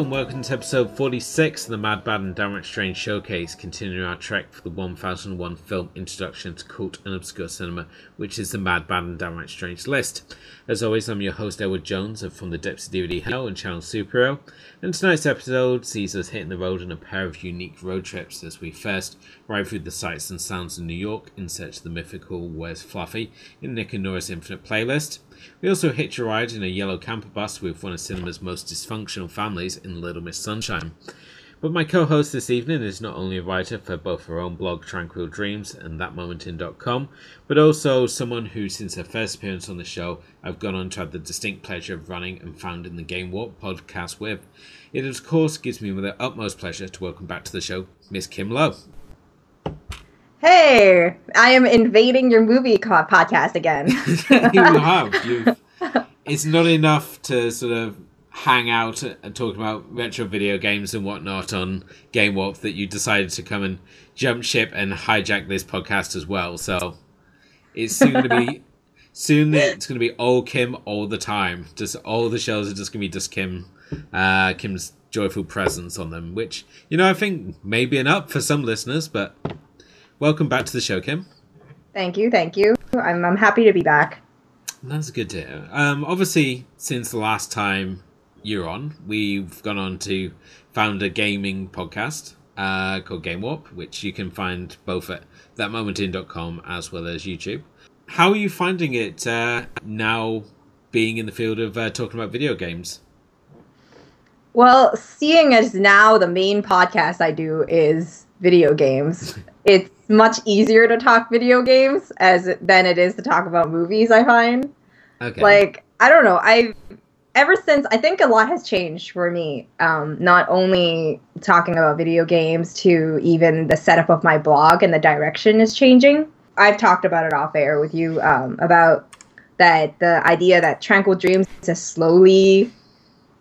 And welcome to episode 46 of the Mad Bad and Downright Strange Showcase, continuing our trek for the 1001 film introduction to cult and obscure cinema, which is the Mad Bad and Downright Strange list. As always, I'm your host Edward Jones of From the Depths of DVD Hell and Channel Superhero, and tonight's episode sees us hitting the road on a pair of unique road trips as we first ride through the sights and sounds of New York in search of the mythical Where's Fluffy in Nick and Norah's Infinite playlist. We also hitch a ride in a yellow camper bus with one of cinema's most dysfunctional families in Little Miss Sunshine. But my co host this evening is not only a writer for both her own blog Tranquil Dreams and ThatMomentin.com, but also someone who, since her first appearance on the show, I've gone on to have the distinct pleasure of running and founding the Game Warp podcast with. It, of course, gives me the utmost pleasure to welcome back to the show Miss Kim Lo. Hey, I am invading your movie co- podcast again. you have. You've, it's not enough to sort of hang out and talk about retro video games and whatnot on Game Warp that you decided to come and jump ship and hijack this podcast as well. So it's soon going to be soon it's going to be all Kim all the time. Just all the shows are just going to be just Kim, uh, Kim's joyful presence on them, which you know I think may be enough for some listeners, but. Welcome back to the show, Kim. Thank you, thank you. I'm I'm happy to be back. That's good to hear. Um, obviously, since the last time you're on, we've gone on to found a gaming podcast uh, called Game Warp, which you can find both at thatmomentin.com as well as YouTube. How are you finding it uh, now being in the field of uh, talking about video games? Well, seeing as now the main podcast I do is video games, it's much easier to talk video games as than it is to talk about movies. I find. Okay. Like I don't know. I ever since I think a lot has changed for me. Um, not only talking about video games to even the setup of my blog and the direction is changing. I've talked about it off air with you um, about that the idea that Tranquil Dreams is slowly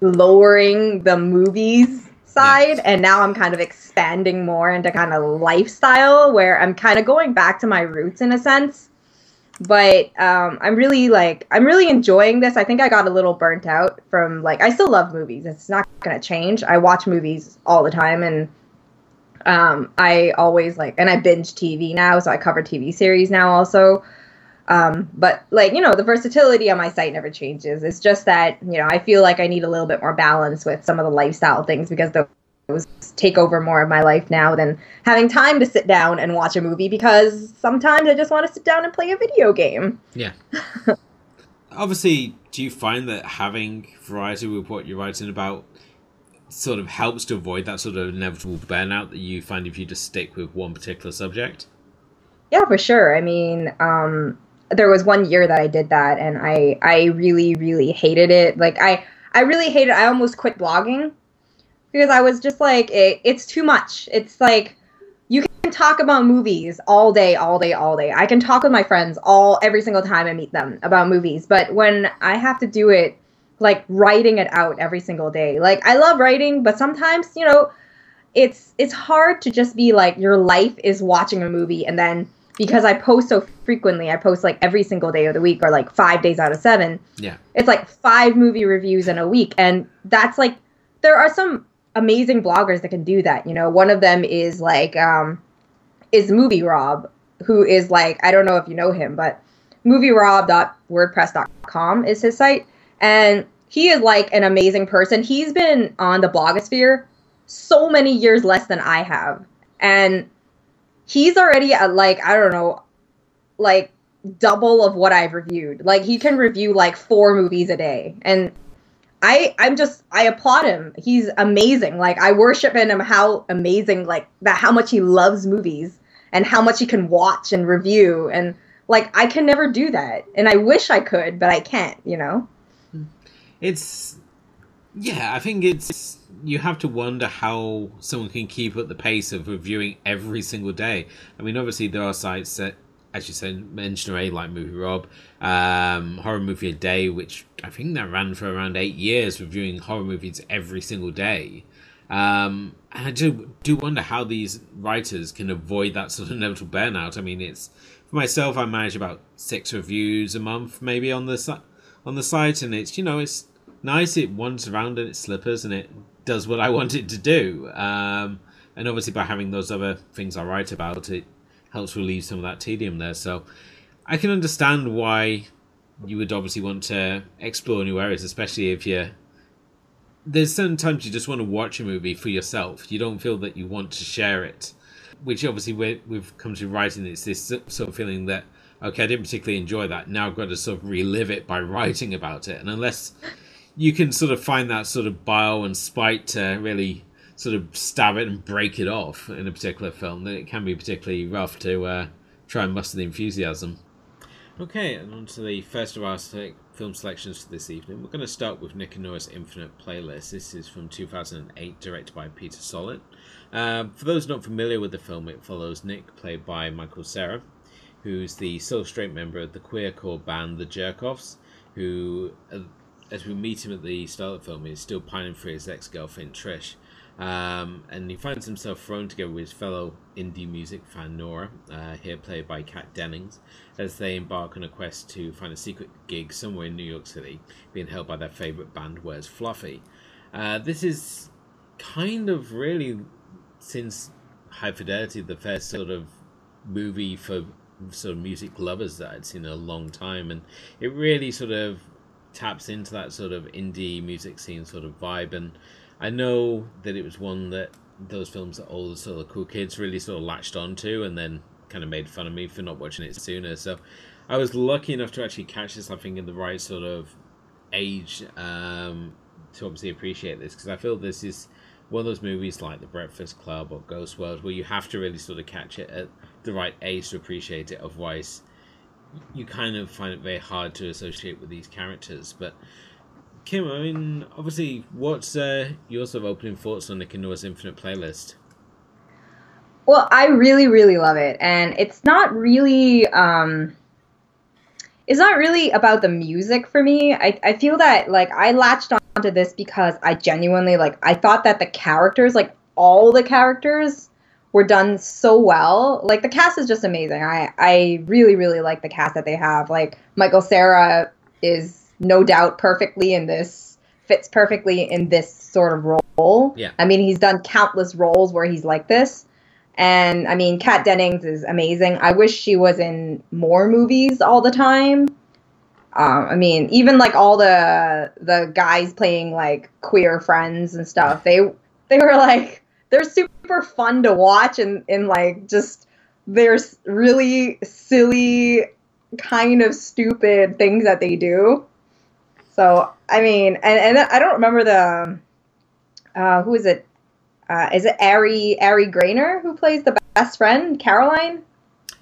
lowering the movies side and now I'm kind of expanding more into kind of lifestyle where I'm kind of going back to my roots in a sense. But um, I'm really like I'm really enjoying this. I think I got a little burnt out from like I still love movies. It's not gonna change. I watch movies all the time and um, I always like and I binge TV now, so I cover TV series now also. Um, but like you know, the versatility on my site never changes. It's just that you know I feel like I need a little bit more balance with some of the lifestyle things because those take over more of my life now than having time to sit down and watch a movie because sometimes I just want to sit down and play a video game. Yeah. Obviously, do you find that having variety with what you're writing about sort of helps to avoid that sort of inevitable burnout that you find if you just stick with one particular subject? Yeah, for sure. I mean, um, there was one year that I did that, and I I really really hated it. Like I I really hated. I almost quit blogging because I was just like it, it's too much. It's like you can talk about movies all day, all day, all day. I can talk with my friends all every single time I meet them about movies, but when I have to do it like writing it out every single day. Like I love writing, but sometimes, you know, it's it's hard to just be like your life is watching a movie and then because I post so frequently, I post like every single day of the week or like 5 days out of 7 Yeah. it's like five movie reviews in a week and that's like there are some amazing bloggers that can do that you know? One of them is like um is movie rob who is like i don't know if you know him but movierob.wordpress.com is his site and he is like an amazing person. He's been on the blogosphere so many years less than i have and he's already at like i don't know like double of what I've reviewed. Like he can review like four movies a day. And I I'm just I applaud him. He's amazing. Like I worship in him how amazing like that how much he loves movies and how much he can watch and review and like I can never do that, and I wish I could, but I can't. You know. Hmm. It's yeah, I think it's you have to wonder how someone can keep up the pace of reviewing every single day. I mean, obviously there are sites that, as you said, mentioned already, like Movie Rob, um, Horror Movie a Day, which I think that ran for around eight years, reviewing horror movies every single day. Um, and I do do wonder how these writers can avoid that sort of inevitable burnout. I mean, it's for myself, I manage about six reviews a month, maybe on the on the site, and it's you know it's nice. It wanders around in its slippers and it does what I want it to do. Um, and obviously, by having those other things I write about, it helps relieve some of that tedium there. So I can understand why you would obviously want to explore new areas, especially if you're. There's certain times you just want to watch a movie for yourself. You don't feel that you want to share it, which obviously we've come to writing. It's this sort of feeling that okay, I didn't particularly enjoy that. Now I've got to sort of relive it by writing about it, and unless you can sort of find that sort of bile and spite to really sort of stab it and break it off in a particular film, then it can be particularly rough to uh, try and muster the enthusiasm. Okay, and on to the first of our film selections for this evening. We're going to start with Nick and Norah's Infinite Playlist. This is from 2008, directed by Peter Sollett. Uh, for those not familiar with the film, it follows Nick, played by Michael Cera, who's the sole straight member of the queer core band The Jerkoffs, who uh, as we meet him at the start of the film, he's still pining for his ex girlfriend Trish. Um, and he finds himself thrown together with his fellow indie music fan Norah, uh, here played by Kat Dennings, as they embark on a quest to find a secret gig somewhere in New York City, being held by their favourite band, Where's Fluffy. Uh, this is kind of really, since High Fidelity, the first sort of movie for sort of music lovers that I'd seen in a long time, and it really sort of taps into that sort of indie music scene sort of vibe. And I know that it was one that those films that all the sort of cool kids really sort of latched onto and then kind of made fun of me for not watching it sooner. So I was lucky enough to actually catch this, I think, in the right sort of age um, to obviously appreciate this because I feel this is one of those movies like The Breakfast Club or Ghost World where you have to really sort of catch it at the right age to appreciate it. Otherwise, you kind of find it very hard to associate with these characters. But Kim, I mean, obviously, what's uh, your sort of opening thoughts on and Norah's Infinite playlist? Well, I really, really love it, and it's not really. Um, it's not really about the music for me. I, I feel that like I latched onto this because I genuinely like I thought that the characters, like all the characters, were done so well. Like the cast is just amazing. I I really really like the cast that they have. Like Michael Cera is no doubt perfectly in this fits perfectly in this sort of role. Yeah. I mean, he's done countless roles where he's like this. And I mean, Kat Dennings is amazing. I wish she was in more movies all the time. Um, I mean, even like all the the guys playing like queer friends and stuff, they they were like they're super fun to watch and, and like just there's really silly kind of stupid things that they do. So i mean and, and i don't remember the uh, who is it? Uh, is it ari ari graynor who plays the best friend caroline?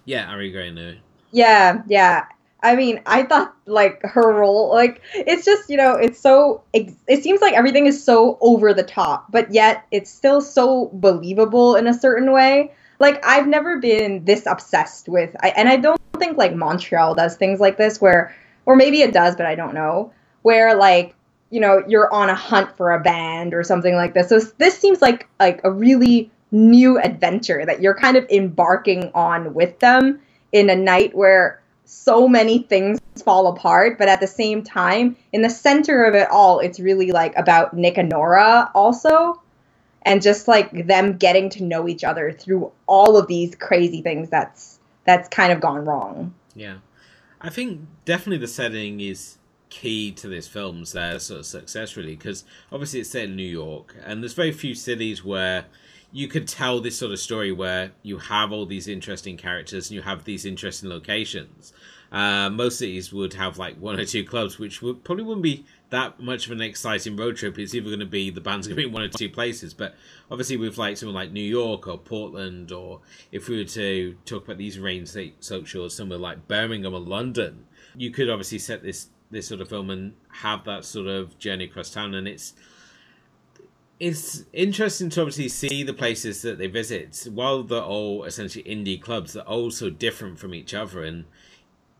Yeah ari graynor yeah yeah I mean, I thought like her role, like it's just you know, it's so it seems like everything is so over the top, but yet it's still so believable in a certain way. Like I've never been this obsessed with, I, and I don't think like Montreal does things like this, where or maybe it does, but I don't know, where like you know you're on a hunt for a band or something like this. So this seems like like a really new adventure that you're kind of embarking on with them in a night where so many things fall apart, but at the same time, in the center of it all, it's really like about Nick and Norah also. And just like them getting to know each other through all of these crazy things that's that's kind of gone wrong. Yeah. I think definitely the setting is key to this film's uh, sort of success really because obviously it's set in New York and there's very few cities where you could tell this sort of story where you have all these interesting characters and you have these interesting locations. Uh, most cities would have like one or two clubs, which would probably wouldn't be that much of an exciting road trip. It's either going to be the band's going to be in one or two places, but obviously with like someone like New York or Portland, or if we were to talk about these rain soaked shores, somewhere like Birmingham or London, you could obviously set this this sort of film and have that sort of journey across town, and it's it's interesting to obviously see the places that they visit. While they're all essentially indie clubs, they're all so different from each other, and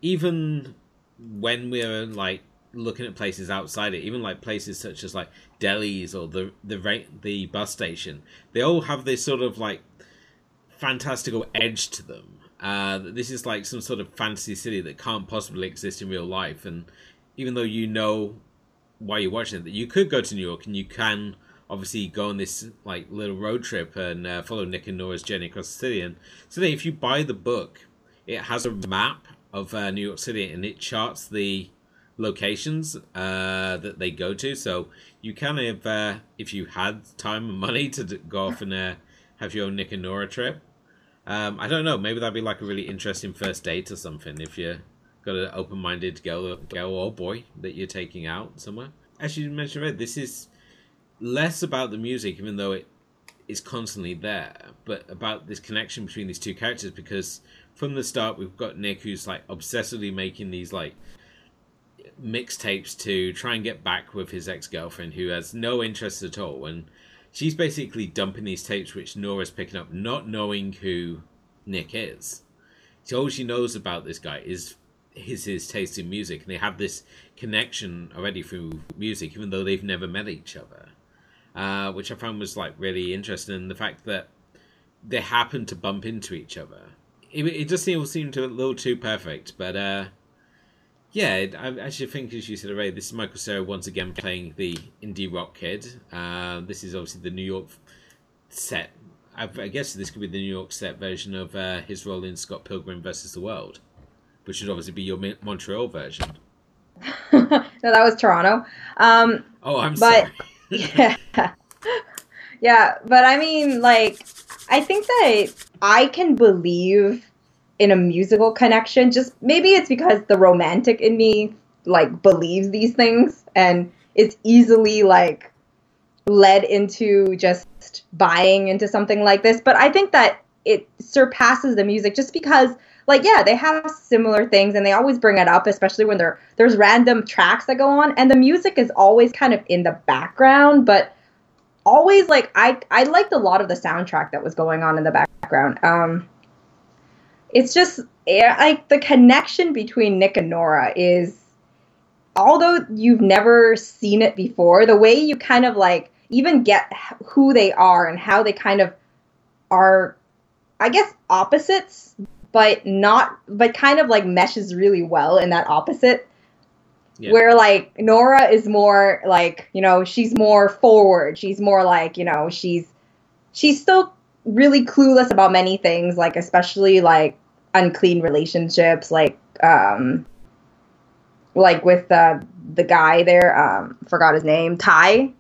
even when we're like looking at places outside it, even like places such as like Delhi's or the the the bus station, they all have this sort of like fantastical edge to them. Uh, this is like some sort of fantasy city that can't possibly exist in real life, and even though you know why you're watching it, that you could go to New York and you can obviously go on this like little road trip and uh, follow Nick and Norah's journey across the city. And so if you buy the book, it has a map of uh, New York City and it charts the locations uh, that they go to. So you kind of, uh, if you had time and money to go off and uh, have your own Nick and Norah trip, um, I don't know. Maybe that'd be like a really interesting first date or something. If you got an open-minded girl, girl or boy that you're taking out somewhere. As you mentioned, this is less about the music, even though it is constantly there, but about this connection between these two characters because from the start we've got Nick who's like obsessively making these like mixtapes to try and get back with his ex girlfriend who has no interest at all, and she's basically dumping these tapes which Norah's picking up, not knowing who Nick is. So all she knows about this guy is his his taste in music, and they have this connection already through music, even though they've never met each other. Uh, which I found was like really interesting. And the fact that they happen to bump into each other, it, it just seemed seemed a little too perfect. But uh, yeah, I actually think, as you said, Ray, this is Michael Cera once again playing the indie rock kid. Uh, this is obviously the New York set. I, I, guess this could be the New York set version of uh, his role in Scott Pilgrim versus the World, which would obviously be your Montreal version. no, that was Toronto. Um, oh, I'm but, sorry. yeah, yeah, but I mean, like, I think that I can believe in a musical connection. Just maybe it's because the romantic in me like believes these things and it's easily like led into just buying into something like this. But I think that it surpasses the music just because like yeah they have similar things and they always bring it up especially when there there's random tracks that go on and the music is always kind of in the background but always like i i liked a lot of the soundtrack that was going on in the background. Um it's just like the connection between Nick and Norah is although you've never seen it before, the way you kind of like even get who they are and how they kind of are I guess opposites, but not but kind of like meshes really well in that opposite. Yeah. Where like Norah is more like, you know, she's more forward. She's more like, you know, she's she's still really clueless about many things, like especially like unclean relationships, like um, like with the the guy there, um, forgot his name, Ty.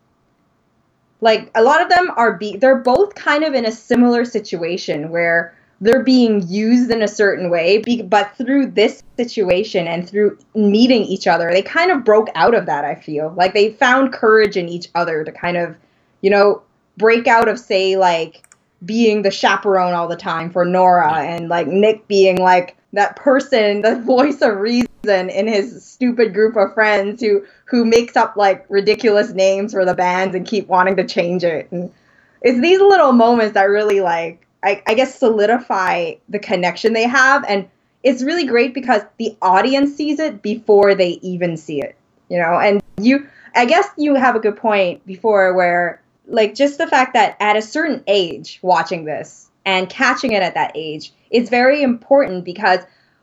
Like a lot of them are be they're both kind of in a similar situation where they're being used in a certain way, but through this situation and through meeting each other, they kind of broke out of that. I feel like they found courage in each other to kind of, you know, break out of say like being the chaperone all the time for Norah and like Nick being like that person, the voice of reason in his stupid group of friends who who makes up like ridiculous names for the bands and keep wanting to change it. And it's these little moments that really like I, I guess solidify the connection they have and it's really great because the audience sees it before they even see it. You know, and you I guess you have a good point before where like just the fact that at a certain age watching this and catching it at that age is very important because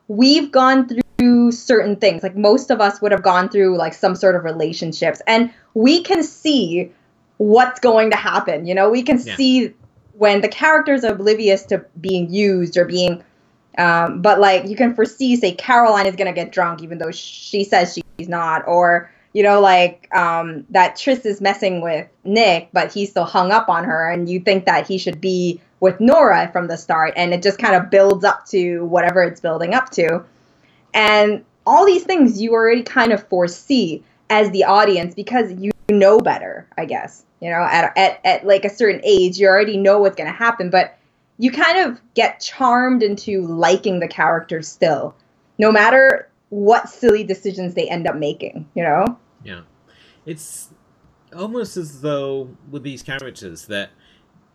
we've gone through certain things like most of us would have gone through like some sort of relationships and we can see what's going to happen you know we can yeah. see when the characters are oblivious to being used or being um, but like you can foresee say caroline is to get drunk even though she says she's not or you know, like um, that Tris is messing with Nick, but he's still hung up on her, and you think that he should be with Norah from the start, and it just kind of builds up to whatever it's building up to. And all these things you already kind of foresee as the audience because you know better, I guess. You know, at, at, at like a certain age, you already know what's going to happen, but you kind of get charmed into liking the characters still, no matter what silly decisions they end up making, you know? Yeah. It's almost as though with these characters that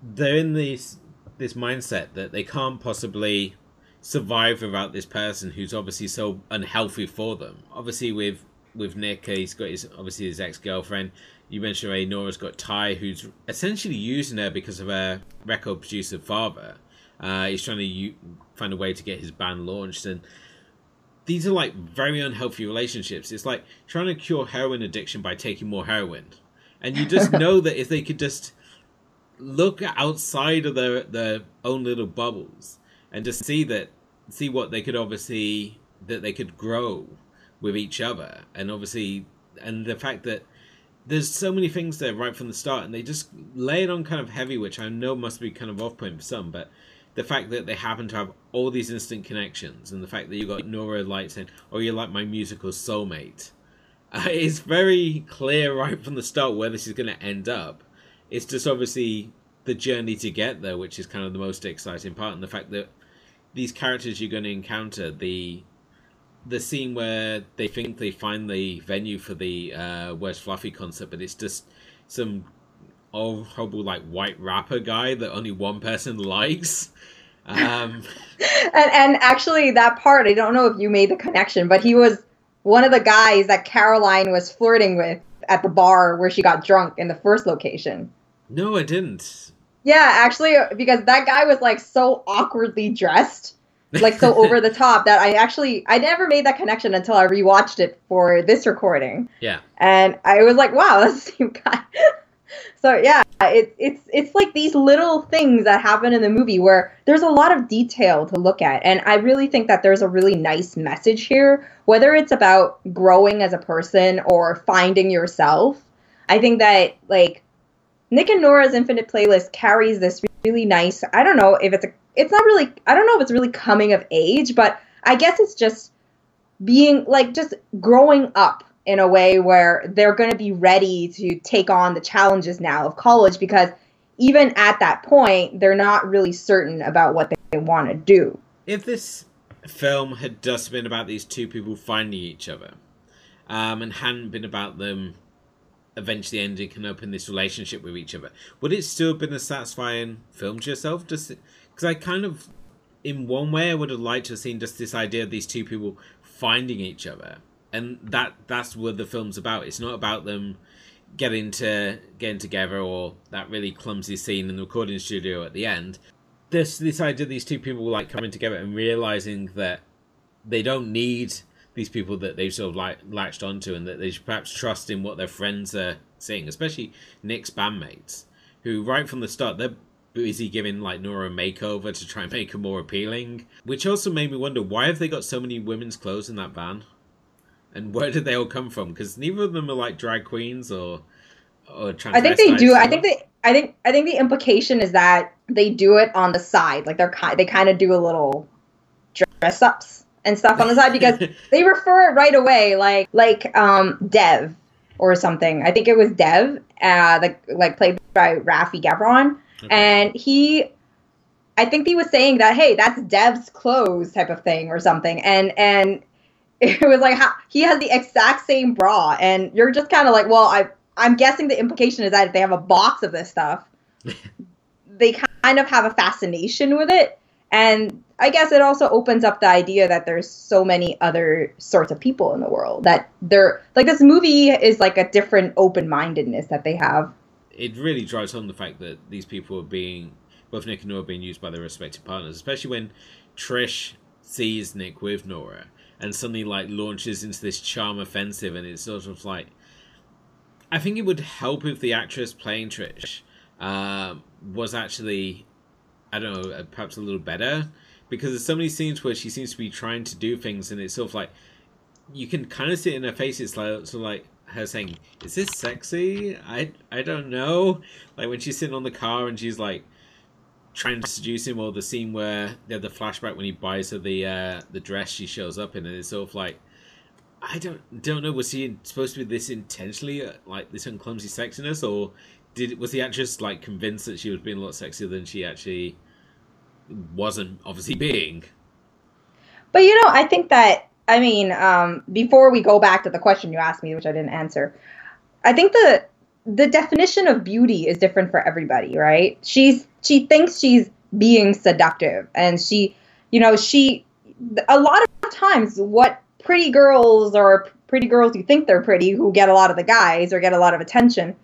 they're in this this mindset that they can't possibly survive without this person who's obviously so unhealthy for them. Obviously with with Nick, he's got his obviously his ex girlfriend. You mentioned Ray Norah's got Ty, who's essentially using her because of her record producer father. Uh, he's trying to u- find a way to get his band launched, and these are like very unhealthy relationships. It's like trying to cure heroin addiction by taking more heroin, and you just know that if they could just look outside of their their own little bubbles and just see that see what they could obviously that they could grow with each other. And obviously and the fact that there's so many things there right from the start and they just lay it on kind of heavy which i know must be kind of off-putting for some but the fact that they happen to have all these instant connections and the fact that you got norah light saying oh you're like my musical soulmate. Uh, it's very clear right from the start where this is going to end up. It's just obviously the journey to get there which is kind of the most exciting part and the fact that these characters you're going to encounter the the scene where they think they find the venue for the uh, Where's Fluffy concert, but it's just some old horrible like white rapper guy that only one person likes. Um, and and actually, that part I don't know if you made the connection, but he was one of the guys that Caroline was flirting with at the bar where she got drunk in the first location. No, I didn't. Yeah, actually, because that guy was like so awkwardly dressed like so over the top that I actually I never made that connection until I rewatched it for this recording. Yeah. And I was like, wow, that's the same guy. so yeah, it, it's it's like these little things that happen in the movie where there's a lot of detail to look at, and I really think that there's a really nice message here, whether it's about growing as a person or finding yourself. I think that like Nick and Norah's Infinite Playlist carries this really nice. I don't know if it's a it's not really I don't know if it's really coming of age, but I guess it's just being like just growing up in a way where they're going to be ready to take on the challenges now of college because even at that point they're not really certain about what they want to do. If this film had just been about these two people finding each other um, and hadn't been about them eventually ending up in this relationship with each other, would it still have been a satisfying film to yourself? Does it, because I kind of, in one way, I would have liked to have seen just this idea of these two people finding each other, and that that's what the film's about. It's not about them getting to getting together or that really clumsy scene in the recording studio at the end. This this idea of these two people like coming together and realizing that they don't need these people that they've sort of like latched onto and that they should perhaps trust in what their friends are saying, especially Nick's bandmates, who right from the start they're is he giving like Norah a makeover to try and make her more appealing? Which also made me wonder why have they got so many women's clothes in that van, and where did they all come from? Because neither of them are like drag queens or or I think they do. I think they. I think I think the implication is that they do it on the side, like they're kind. They kind of do a little dress ups and stuff on the side because they refer it right away, like like um Dev or something. I think it was Dev, uh, like like played by Rafi Gavron Okay. And he I think he was saying that, hey, that's Dev's clothes type of thing or something. And and it was like how, he has the exact same bra, and you're just kind of like, well, I I'm guessing the implication is that if they have a box of this stuff, they kind of have a fascination with it. And I guess it also opens up the idea that there's so many other sorts of people in the world that they're like this movie is like a different open mindedness that they have it really drives home the fact that these people are being both Nick and Norah are being used by their respective partners, especially when Trish sees Nick with Norah and suddenly like launches into this charm offensive, and it's sort of like I think it would help if the actress playing Trish uh, was actually I don't know perhaps a little better because there's so many scenes where she seems to be trying to do things, and it's sort of like you can kind of see it in her face. It's like sort of like her saying, "Is this sexy?" I I don't know. Like when she's sitting on the car and she's like trying to seduce him, or the scene where they have the flashback when he buys her the uh, the dress she shows up in, and it's sort of like, I don't don't know, was he supposed to be this intentionally uh, like this unclumsy sexiness, or did was the actress like convinced that she was being a lot sexier than she actually wasn't obviously being? But you know, I think that I mean, um, before we go back to the question you asked me, which I didn't answer, I think the the definition of beauty is different for everybody, right? She's she thinks she's being seductive, and she, you know, she a lot of times what pretty girls or pretty girls who think they're pretty who get a lot of the guys or get a lot of attention,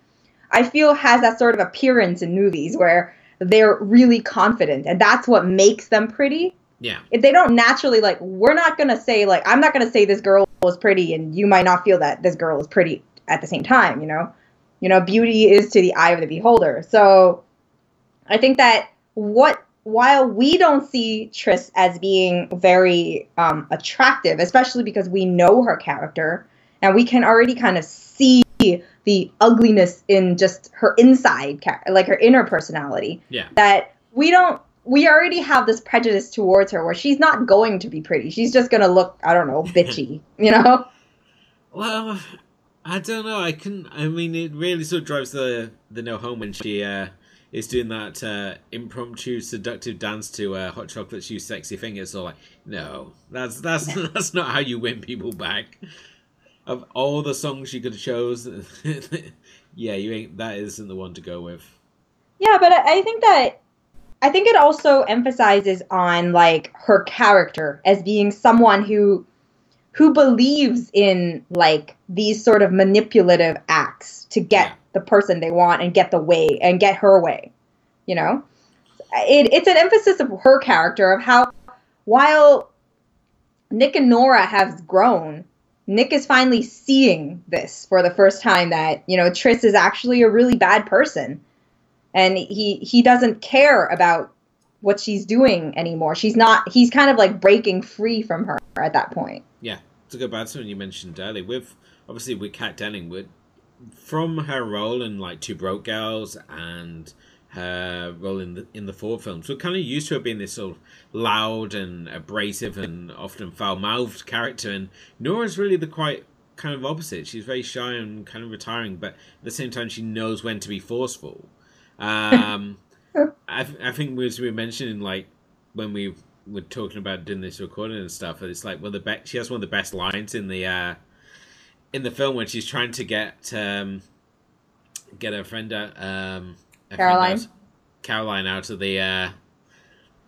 I feel has that sort of appearance in movies where they're really confident, and that's what makes them pretty Yeah. if they don't naturally like we're not gonna say like i'm not gonna say this girl is pretty and you might not feel that this girl is pretty at the same time you know you know beauty is to the eye of the beholder so i think that what while we don't see tris as being very um, attractive especially because we know her character and we can already kind of see the ugliness in just her inside like her inner personality Yeah. that we don't we already have this prejudice towards her where she's not going to be pretty. She's just gonna look, I don't know, bitchy, you know? Well, I don't know. I can. I mean, it really sort of drives the the no home when she uh, is doing that uh, impromptu seductive dance to uh, "Hot Chocolate's You Sexy Fingers." So like, no, that's that's that's not how you win people back. Of all the songs you could have chose, yeah, you ain't. That isn't the one to go with. Yeah, but I I think that I think it also emphasizes on like her character as being someone who who believes in like these sort of manipulative acts to get the person they want and get the way and get her way. You know? It, it's an emphasis of her character of how while Nick and Norah have grown, Nick is finally seeing this for the first time that, you know, Tris is actually a really bad person and he he doesn't care about what she's doing anymore. She's not. He's kind of like breaking free from her at that point. Yeah, to go back to what you mentioned earlier, with obviously with Kat Denning, with from her role in like Two Broke Girls and her role in the in the Thor films, we're kind of used to her being this sort of loud and abrasive and often foul mouthed character, and Norah's really the quite kind of opposite. She's very shy and kind of retiring, but at the same time, she knows when to be forceful. Um, I, th- I think as we were mentioning, like when we were talking about doing this recording and stuff, it's like one of the best. She has one of the best lines in the uh, in the film when she's trying to get um, get her friend out, um, her friend Caroline? out- Caroline out of the uh,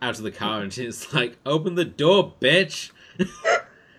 out of the car, and she's like, "Open the door, bitch."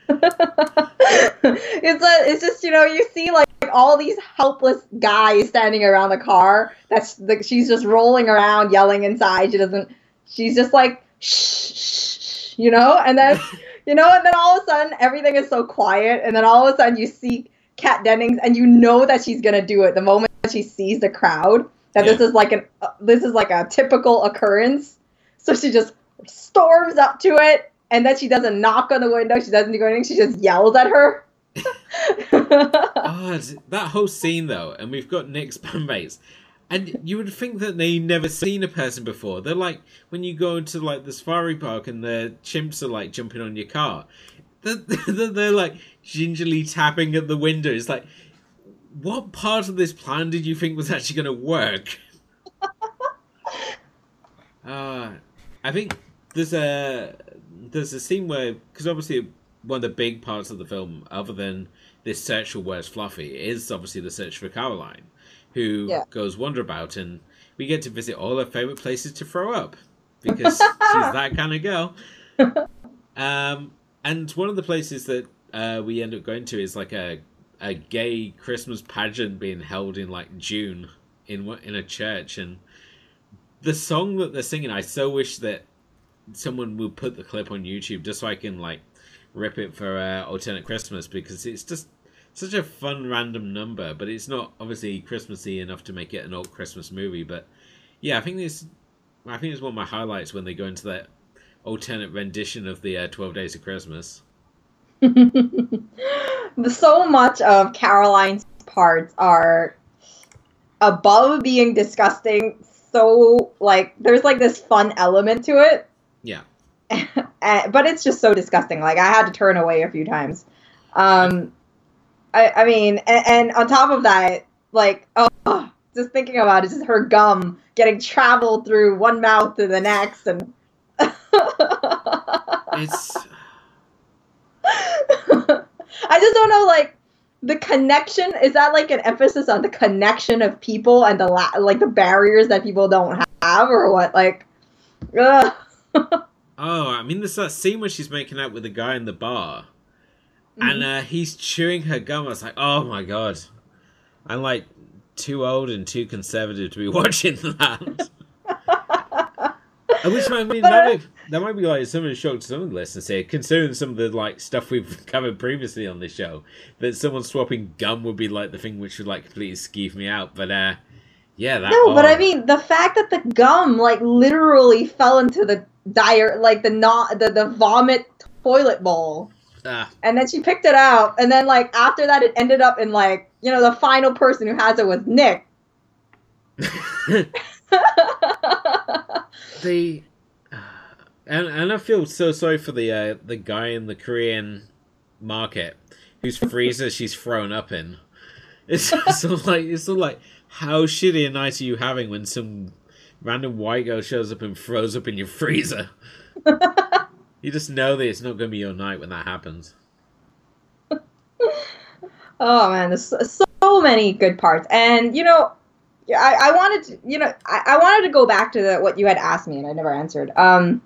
it's a, it's just you know you see like all these helpless guys standing around the car. That's like she's just rolling around yelling inside. She doesn't. She's just like shh, shh, shh you know, and then you know, and then all of a sudden everything is so quiet, and then all of a sudden you see Kat Dennings, and you know that she's gonna do it the moment she sees the crowd. That this is like an uh, this is like a typical occurrence. So she just storms up to it, and then she doesn't knock on the window. She doesn't do anything. She just yells at her. It's- that whole scene though, and we've got Nick's bandmates, and you would think that they never seen a person before. They're like when you go into like the safari park and the chimps are like jumping on your car. They're, they're, they're like gingerly tapping at the window. It's like, what part of this plan did you think was actually going to work? Uh, I think there's a there's a scene where because obviously one of the big parts of the film, other than this search for where's Fluffy, is obviously the search for Caroline, who Yeah. goes wander about, and we get to visit all her favorite places to throw up because she's that kind of girl. Um, and one of the places that uh, we end up going to is like a a gay Christmas pageant being held in like June in in a church, and the song that they're singing, I so wish that someone would put the clip on YouTube just so I can like rip it for uh, alternate Christmas because it's just such a fun random number, but it's not obviously Christmassy enough to make it an old Christmas movie. But yeah, I think this, I think it's one of my highlights when they go into that alternate rendition of the uh, Twelve Days of Christmas. so much of Caroline's parts are above being disgusting, so like there's like this fun element to it. Yeah. But it's just so disgusting. Like I had to turn away a few times. Um, I, I mean, and, and on top of that, like, oh, just thinking about it, just her gum getting traveled through one mouth to the next, and it's. I just don't know, like the connection. Is that like an emphasis on the connection of people and the la- like the barriers that people don't have, or what? Like, ugh. oh, I mean, there's that scene where she's making out with the guy in the bar, mm-hmm. and uh, he's chewing her gum. I was like, oh my god, I'm like too old and too conservative to be watching that. Which I mean, that might, that might be like some of the shock some of the listeners here, considering some of the like stuff we've covered previously on this show. That someone swapping gum would be like the thing which would like completely skeeve me out. But uh, yeah, that. No, but I mean the fact that the gum like literally fell into the dire, like the not the the vomit toilet bowl. Ah. And then she picked it out, and then like after that, it ended up in like you know the final person who has it was Nick. the and and I feel so sorry for the uh, the guy in the Korean market whose freezer she's thrown up in. It's sort of like it's sort of like how shitty a night are you having when some random white girl shows up and throws up in your freezer? you just know that it's not going to be your night when that happens. oh man, there's so many good parts, and you know, I, I wanted to, you know, I, I wanted to go back to the, what you had asked me and I never answered. Um,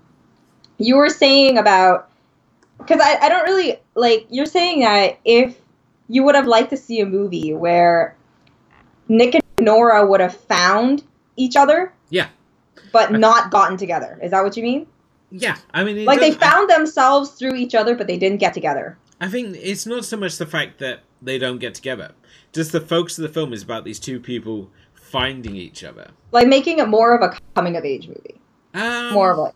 you were saying about because I, I don't really like you're saying that if you would have liked to see a movie where Nick and Norah would have found each other, but not gotten together. Is that what you mean? Yeah, I mean, like they found I, themselves through each other, but they didn't get together. I think it's not so much the fact that they don't get together. Just the focus of the film is about these two people finding each other. Like making it more of a coming of age movie. Um, more of like.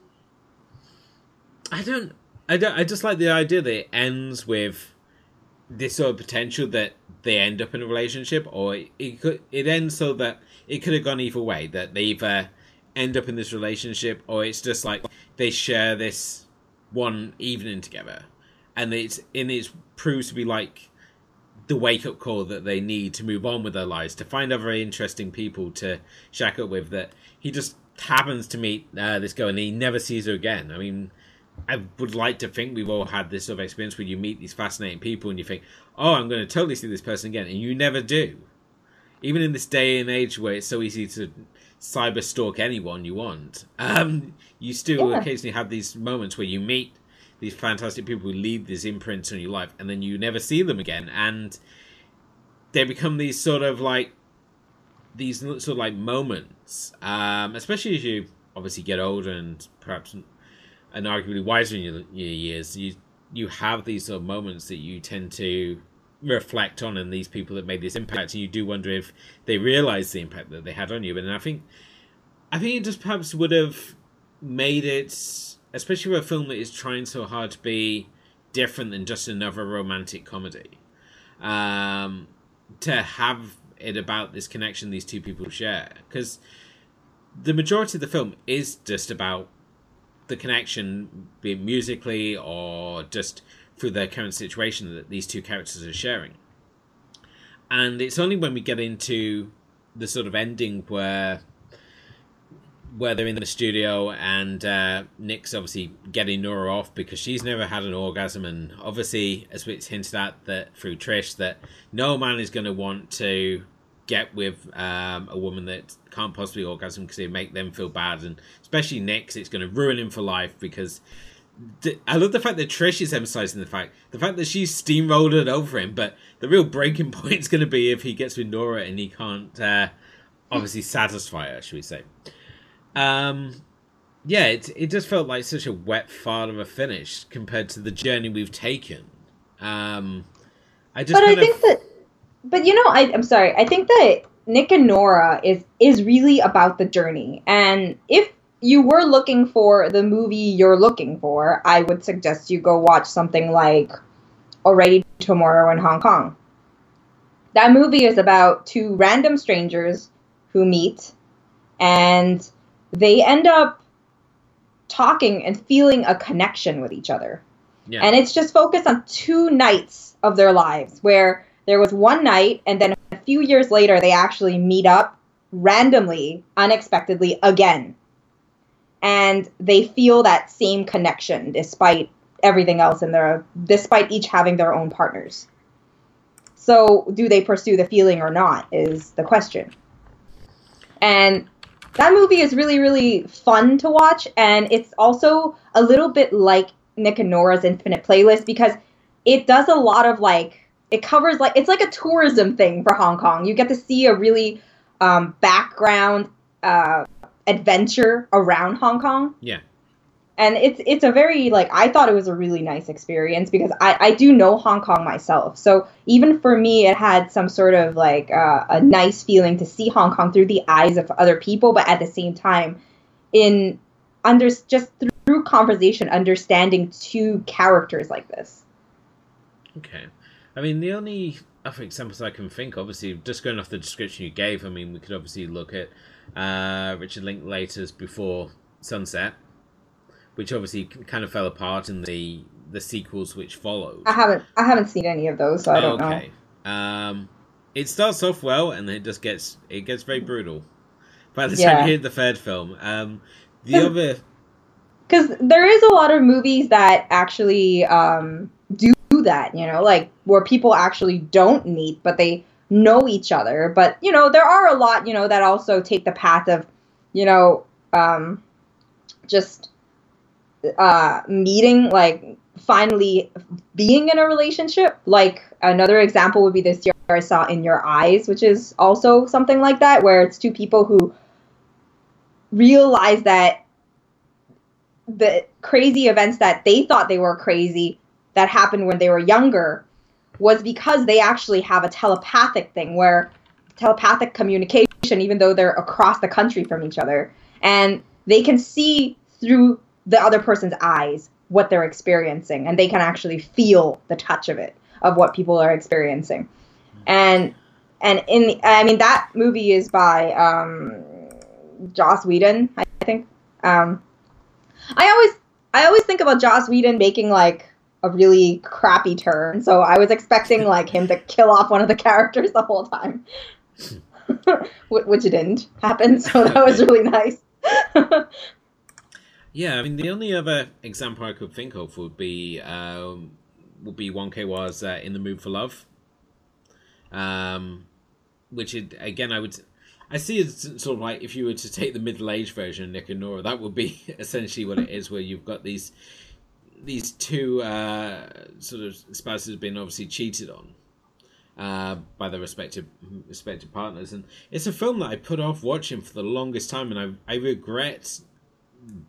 I don't. I don't. I just like the idea that it ends with this sort of potential that they end up in a relationship, or it could. It ends so that it could have gone either way. That they either end up in this relationship, or it's just like they share this one evening together, and it's and it proves to be like the wake up call that they need to move on with their lives, to find other interesting people to shack up with. That he just happens to meet uh, this girl and he never sees her again. I mean, I would like to think we've all had this sort of experience where you meet these fascinating people and you think, oh, I'm going to totally see this person again, and you never do. Even in this day and age where it's so easy to cyber stalk anyone you want, um, you still yeah. occasionally have these moments where you meet these fantastic people who leave these imprints on your life, and then you never see them again, and they become these sort of like these sort of like moments, um, especially as you obviously get older and perhaps and arguably wiser in your, your years. You you have these sort of moments that you tend to reflect on, and these people that made this impact, and you do wonder if they realize the impact that they had on you. And I think, I think it just perhaps would have made it especially for a film that is trying so hard to be different than just another romantic comedy. Um, to have it about this connection these two people share, because the majority of the film is just about the connection, be it musically or just through their current situation that these two characters are sharing. And it's only when we get into the sort of ending where where they're in the studio and uh, Nick's obviously getting Norah off because she's never had an orgasm, and obviously, as it's hinted at that through Trish, that no man is going to want to get with um, a woman that can't possibly orgasm because it make them feel bad, and especially Nick's, it's going to ruin him for life because. I love the fact that Trish is emphasizing the fact the fact that she's steamrolled it over him, but the real breaking point is going to be if he gets with Norah and he can't uh, obviously satisfy her, should we say? Um, yeah, it it just felt like such a wet fart of a finish compared to the journey we've taken. Um, I just. But I think of... that, but you know, I, I'm sorry. I think that Nick and Norah is is really about the journey, and if you were looking for the movie you're looking for, I would suggest you go watch something like Already Tomorrow in Hong Kong. That movie is about two random strangers who meet and they end up talking and feeling a connection with each other. Yeah. And it's just focused on two nights of their lives where there was one night and then a few years later they actually meet up randomly, unexpectedly again. And they feel that same connection despite everything else in their despite each having their own partners. So, do they pursue the feeling or not is the question. And that movie is really really fun to watch and it's also a little bit like Nick and Norah's Infinite Playlist because it does a lot of like it covers like it's like a tourism thing for Hong Kong. You get to see a really um, background uh, adventure around Hong Kong. Yeah. And it's it's a very like I thought it was a really nice experience because I, I do know Hong Kong myself. So even for me it had some sort of like uh, a nice feeling to see Hong Kong through the eyes of other people, but at the same time in under just through conversation understanding two characters like this. Okay. I mean, the only other examples I can think, obviously, just going off the description you gave, I mean, we could obviously look at uh, Richard Linklater's Before Sunset, which obviously kind of fell apart in the the sequels which followed. I haven't I haven't seen any of those, so I don't okay. Um, it starts off well, and then it just gets it gets very brutal. By the time Yeah. you hit the third film, um, the other because there is a lot of movies that actually um, do that you know like where people actually don't meet but they know each other but you know there are a lot you know that also take the path of you know um, just uh, meeting like finally being in a relationship. Like another example would be this year i saw in your eyes which is also something like that where it's two people who realize that the crazy events that they thought they were crazy that happened when they were younger was because they actually have a telepathic thing where telepathic communication even though they're across the country from each other and they can see through the other person's eyes what they're experiencing and they can actually feel the touch of it of what people are experiencing. And and in the, i mean that movie is by um joss whedon i think. Um I always I always think about Joss Whedon making like a really crappy turn, so I was expecting like him to kill off one of the characters the whole time, Wh- which didn't happen. So that was really nice. Yeah, I mean the only other example I could think of would be um, would be Wong Kar Wai's uh, "In the Mood for Love," um, which it, again I would I see it sort of like if you were to take the middle aged version of Nick and Norah, that would be essentially what it is, where you've got these these two uh, sort of spouses being obviously cheated on uh, by their respective respective partners, and it's a film that I put off watching for the longest time, and I I regret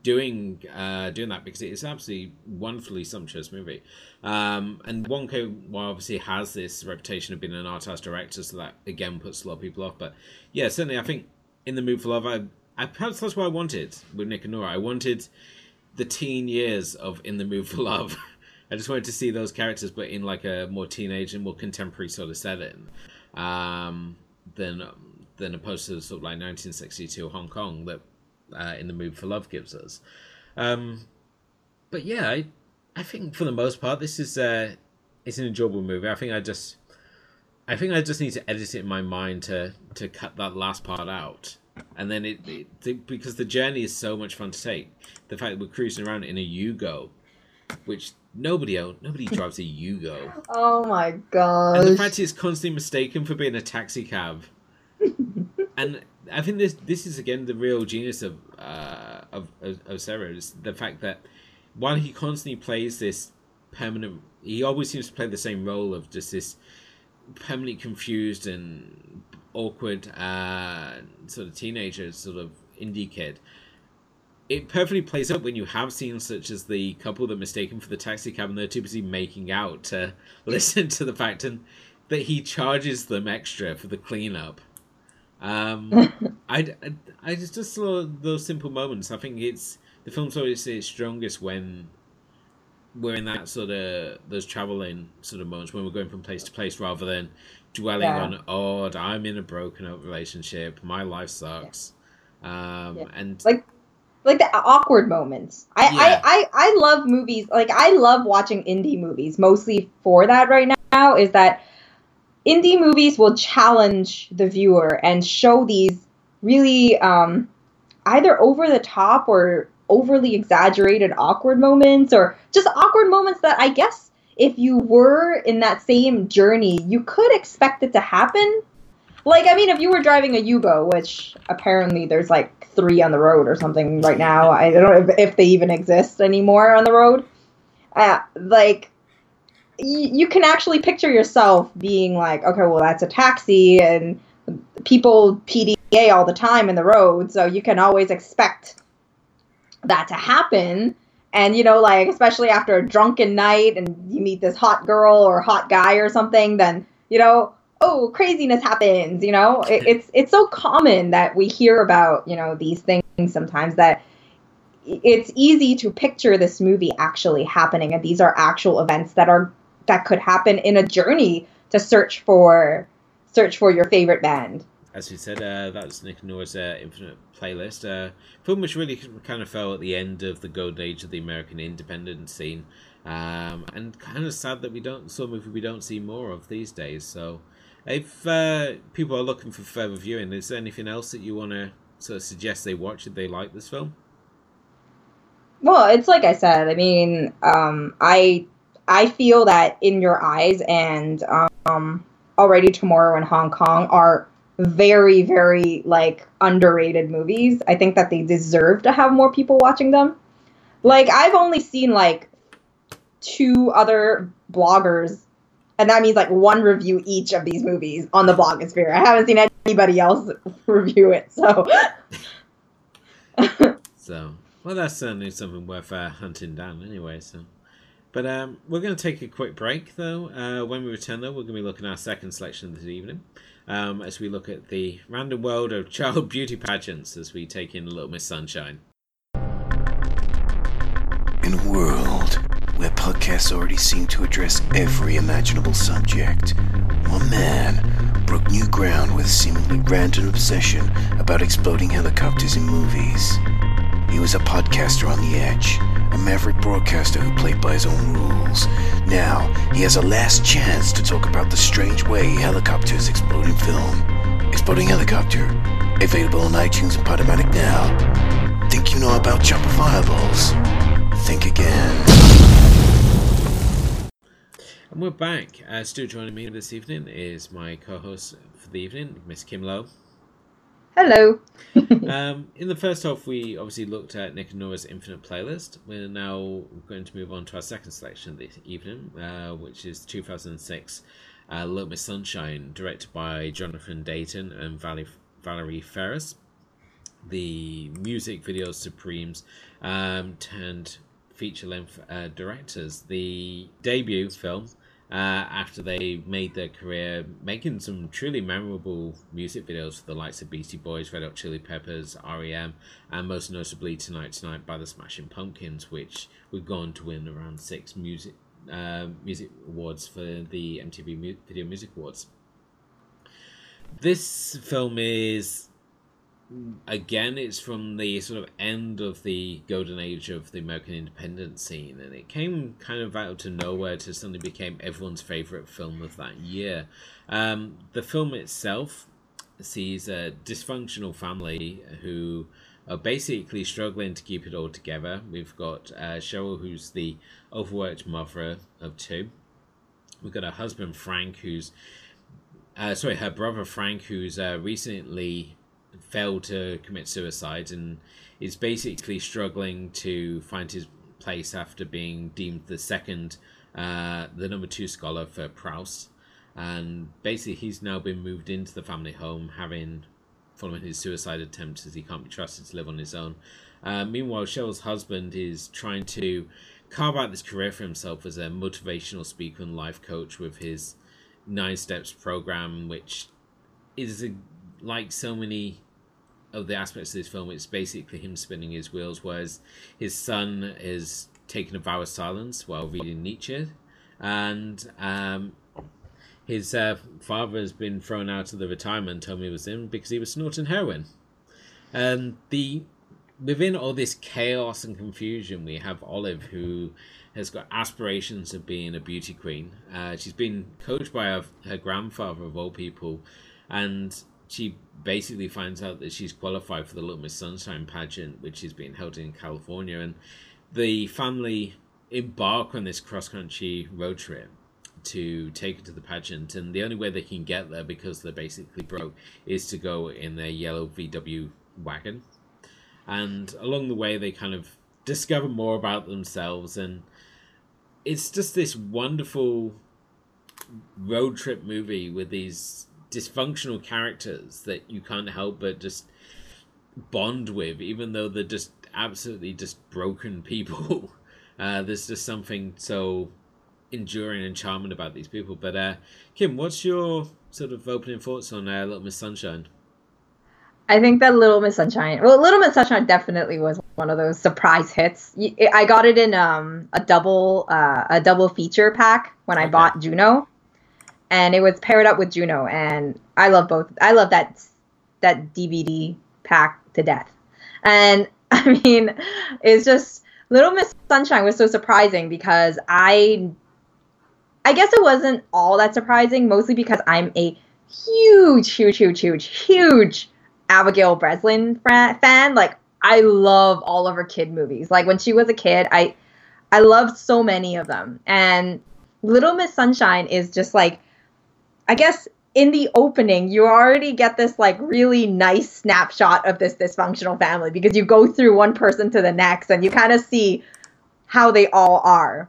doing uh, doing that because it's absolutely wonderfully sumptuous movie. Um, and Wong Kar Wai obviously has this reputation of being an art house director, so that again puts a lot of people off. But yeah, certainly I think in the mood for love, I, I perhaps that's what I wanted with Nick and Norah. I wanted the teen years of In the Mood for Love. I just wanted to see those characters, but in like a more teenage and more contemporary sort of setting, um, than than opposed to sort of like 1962 Hong Kong that uh, In the Mood for Love gives us. Um, but yeah, I, I think for the most part this is uh, it's an enjoyable movie. I think I just I think I just need to edit it in my mind to to cut that last part out. And then it, it because the journey is so much fun to take. The fact that we're cruising around in a Yugo, which nobody owns, nobody drives a Yugo, oh my god! and the fact it's constantly mistaken for being a taxi cab. and I think this this is again the real genius of uh, of of, of Cera is the fact that while he constantly plays this permanent, he always seems to play the same role of just this permanently confused and awkward uh, sort of teenager, sort of indie kid. It perfectly plays up when you have scenes such as the couple that mistaken for the taxi cab and they're too busy making out to listen to the fact and that he charges them extra for the cleanup. Um, I, I, I just just saw those simple moments. I think it's the film's always its strongest when we're in that sort of those traveling sort of moments when we're going from place to place rather than dwelling Yeah. on oh I'm in a broken up relationship my life sucks Um, Yeah. And Like like the awkward moments. I, Yeah. I, I, I love movies. Like I love watching indie movies mostly for that right now is that indie movies will challenge the viewer and show these really um, either over the top or overly exaggerated awkward moments or just awkward moments that I guess if you were in that same journey, you could expect it to happen. Like, I mean, if you were driving a Yugo, which apparently there's like three on the road or something right now, I don't know if, if they even exist anymore on the road. Uh, like, y- you can actually picture yourself being like, okay, well, that's a taxi, and people PDA all the time in the road, so you can always expect that to happen. And you know, like especially after a drunken night, and you meet this hot girl or hot guy or something, then you know, oh, craziness happens. You know, it, it's it's so common that we hear about you know these things sometimes that it's easy to picture this movie actually happening, and these are actual events that are that could happen in a journey to search for search for your favorite band. As we said, uh, that's Nick Norah's uh, Infinite playlist. Uh, film which really kind of fell at the end of the golden age of the American independent scene, um, and kind of sad that we don't a movie we don't see more of these days. So, if uh, people are looking for further viewing, is there anything else that you want to sort of suggest they watch if they like this film? Well, it's like I said. I mean, um, I I feel that in your eyes and um, already tomorrow in Hong Kong are very very like underrated movies. I think that they deserve to have more people watching them. Like I've only seen like two other bloggers, and that means like one review each of these movies on the blogosphere. I haven't seen anybody else review it. So. So, well, that's certainly something worth uh, hunting down anyway. So, but um, we're going to take a quick break though. Uh, when we return, though, we're going to be looking at our second selection this evening, um, as we look at the random world of child beauty pageants as we take in a Little Miss Sunshine. In a world where podcasts already seem to address every imaginable subject, one man broke new ground with a seemingly random obsession about exploding helicopters in movies. He was a podcaster on the edge, a maverick broadcaster who played by his own rules. Now, he has a last chance to talk about the strange way helicopters explode in film. Exploding Helicopter, available on iTunes and Podomatic now. Think you know about chopper fireballs? Think again. And we're back. Uh, still joining me this evening is my co-host for the evening, Miss Kim Lo. Hello. um, in the first half, we obviously looked at Nick and Norah's Infinite playlist. We're now going to move on to our second selection this evening, uh, which is 2006 uh, Little Miss Sunshine, directed by Jonathan Dayton and Valerie, Valerie Faris. The music video supremes um, turned feature length uh, directors. The debut film uh, after they made their career making some truly memorable music videos for the likes of Beastie Boys, Red Hot Chili Peppers, REM, and most notably Tonight Tonight by the Smashing Pumpkins, which would go on to win around six music uh, music awards for the MTV Video Music Awards. This film is again it's from the sort of end of the golden age of the american independent scene and it came kind of out of nowhere to suddenly became everyone's favorite film of that year. Um, the film itself sees a dysfunctional family who are basically struggling to keep it all together. We've got uh, cheryl who's the overworked mother of two. We've got her husband frank who's uh, sorry her brother frank who's uh, recently failed to commit suicide and is basically struggling to find his place after being deemed the second, uh, the number two scholar for Proust. And basically, he's now been moved into the family home, having following his suicide attempt, as he can't be trusted to live on his own. Uh, meanwhile, Cheryl's husband is trying to carve out this career for himself as a motivational speaker and life coach with his Nine Steps program, which is a, like so many of the aspects of this film, it's basically him spinning his wheels, whereas his son is taking a vow of silence while reading Nietzsche, and um, his uh, father has been thrown out of the retirement home he was in because he was snorting heroin. And the within all this chaos and confusion, we have Olive who has got aspirations of being a beauty queen. Uh, she's been coached by her, her grandfather of all people, and she basically finds out that she's qualified for the Little Miss Sunshine pageant, which is being held in California, and the family embark on this cross country road trip to take her to the pageant, and the only way they can get there because they're basically broke is to go in their yellow VW wagon. And along the way, they kind of discover more about themselves, and it's just this wonderful road trip movie with these dysfunctional characters that you can't help but just bond with, even though they're just absolutely just broken people. Uh, there's just something so enduring and charming about these people. But uh, Kim, what's your sort of opening thoughts on uh, Little Miss Sunshine? I think that Little Miss Sunshine, well, Little Miss Sunshine definitely was one of those surprise hits. I got it in um, a double uh, a double feature pack when I bought Juno, and it was paired up with Juno, and I love both. I love that that DVD pack to death, and I mean, it's just Little Miss Sunshine was so surprising because I I guess it wasn't all that surprising, mostly because I'm a huge, huge, huge, huge, huge Abigail Breslin fan. Like I love all of her kid movies. Like when she was a kid, I I loved so many of them. And Little Miss Sunshine is just like I guess in the opening, you already get this like really nice snapshot of this dysfunctional family because you go through one person to the next and you kind of see how they all are.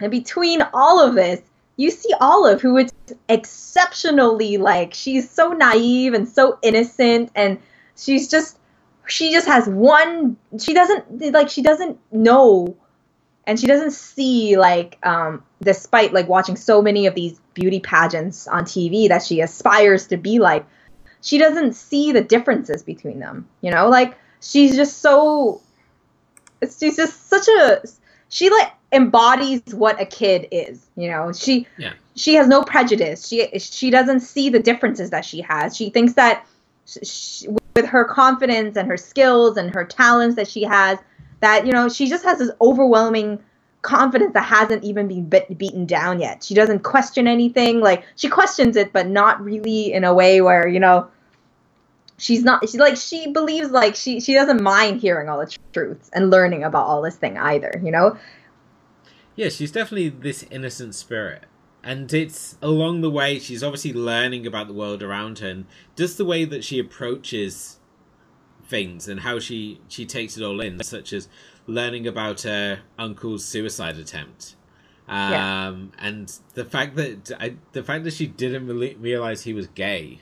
And between all of this, you see Olive, who is exceptionally like she's so naive and so innocent, and she's just she just has one. She doesn't like she doesn't know, and she doesn't see like um, despite like watching so many of these beauty pageants on TV that she aspires to be like, she doesn't see the differences between them. You know, like she's just so. She's just such a. She like embodies what a kid is. You know, she yeah. she has no prejudice. She she doesn't see the differences that she has. She thinks that she, with her confidence and her skills and her talents that she has, that you know she just has this overwhelming confidence that hasn't even been beaten down yet. She doesn't question anything. Like she questions it, but not really in a way where you know she's not she like she believes like she she doesn't mind hearing all the truths and learning about all this thing either you know yeah, she's definitely this innocent spirit. And it's along the way, she's obviously learning about the world around her and just the way that she approaches things and how she, she takes it all in, such as learning about her uncle's suicide attempt. Um, yeah. and the fact that I, the fact that she didn't really realize he was gay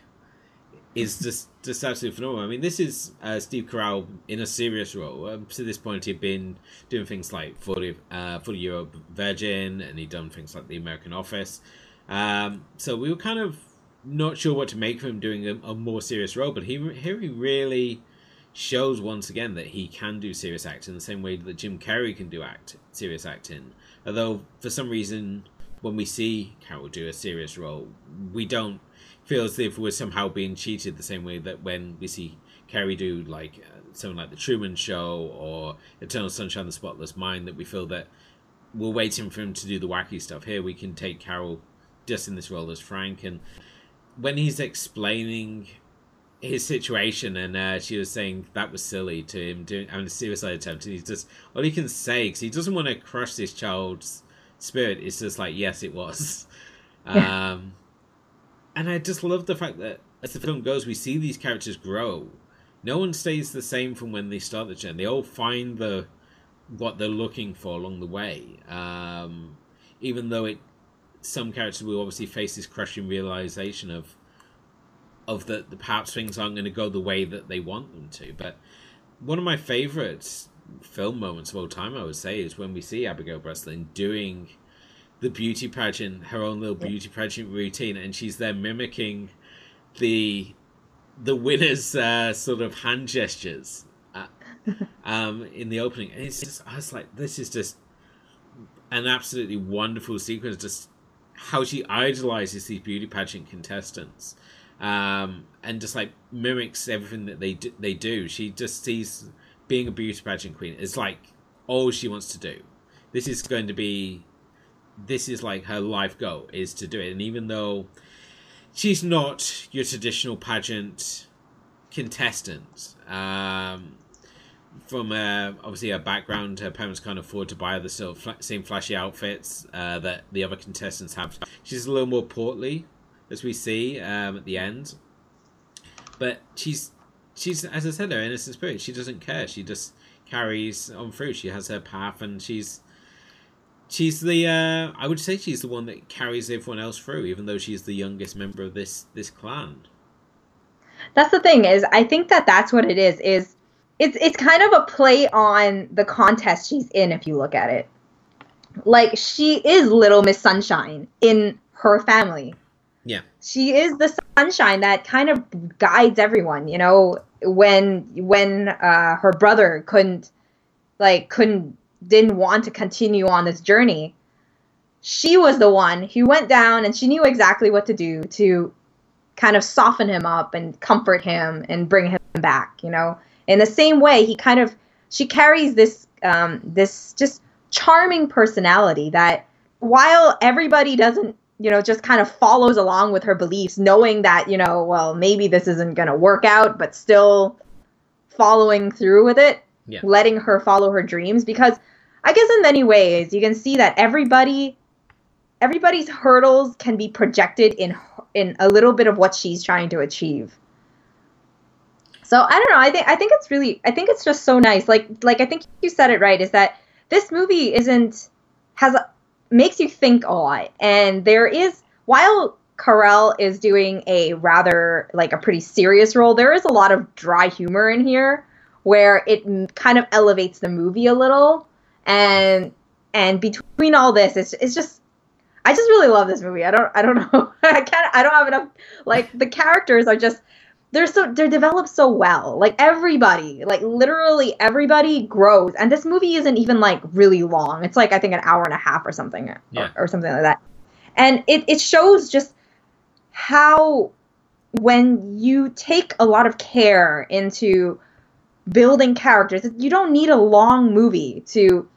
is just just absolutely phenomenal. I mean, this is uh, Steve Carell in a serious role. Um, to this point, he'd been doing things like 40, uh, 40 Year Virgin, and he'd done things like The American Office. Um, so we were kind of not sure what to make of him doing a, a, more serious role, but he here he really shows once again that he can do serious acting the same way that Jim Carrey can do act serious acting. Although for some reason, when we see Carell do a serious role, we don't feel as if we're somehow being cheated the same way that when we see Carrey do like uh, something like The Truman Show or Eternal Sunshine of the Spotless Mind, that we feel that we're waiting for him to do the wacky stuff. Here we can take Carell just in this role as Frank, and when he's explaining his situation, and uh, she was saying that was silly to him doing having a suicide attempt, and he's just all he can say because he doesn't want to crush this child's spirit. It's just like yes, it was. Yeah. Um, and I just love the fact that as the film goes, we see these characters grow. No one stays the same from when they start the journey. They all find the what they're looking for along the way. Um, even though it, some characters will obviously face this crushing realization of of that the perhaps things aren't going to go the way that they want them to. But one of my favorites film moments of all time, I would say, is when we see Abigail Breslin doing the beauty pageant, her own little beauty pageant routine, and she's there mimicking the the winner's uh, sort of hand gestures uh, um, in the opening. And it's just, I was like, this is just an absolutely wonderful sequence. Just how she idolizes these beauty pageant contestants. Um, and just like mimics everything that they do, they do. She just sees being a beauty pageant queen is like all she wants to do. This is going to be, this is like her life goal is to do it. And even though she's not your traditional pageant contestant, um, from uh, obviously her background, her parents can't afford to buy the sort of same flashy outfits uh, that the other contestants have. She's a little more portly, as we see um, at the end. But she's she's as I said, her innocent spirit. She doesn't care. She just carries on through. She has her path, and she's she's the uh, I would say she's the one that carries everyone else through, even though she's the youngest member of this this clan. That's the thing is, I think that that's what it is. Is it's it's kind of a play on the contest she's in if you look at it. Like she is Little Miss Sunshine in her family. Yeah. She is the sunshine that kind of guides everyone, you know, when when uh, her brother couldn't like couldn't didn't want to continue on this journey. She was the one who went down and she knew exactly what to do to kind of soften him up and comfort him and bring him back, you know in the same way he kind of she carries this um, this just charming personality that while everybody doesn't you know just kind of follows along with her beliefs knowing that you know well maybe this isn't going to work out but still following through with it yeah. letting her follow her dreams because i guess in many ways you can see that everybody everybody's hurdles can be projected in in a little bit of what she's trying to achieve so I don't know. I think I think it's really I think it's just so nice. Like like I think you said it right. Is that this movie isn't has makes you think a lot, and there is while Carell is doing a rather like a pretty serious role, there is a lot of dry humor in here where it kind of elevates the movie a little, and and between all this, it's it's just I just really love this movie. I don't I don't know. I can't I don't have enough like the characters are just they're so they're developed so well. Like everybody, like literally everybody grows. And this movie isn't even like really long. It's like I think an hour and a half or something yeah. or, or something like that. And it, it shows just how when you take a lot of care into building characters, you don't need a long movie to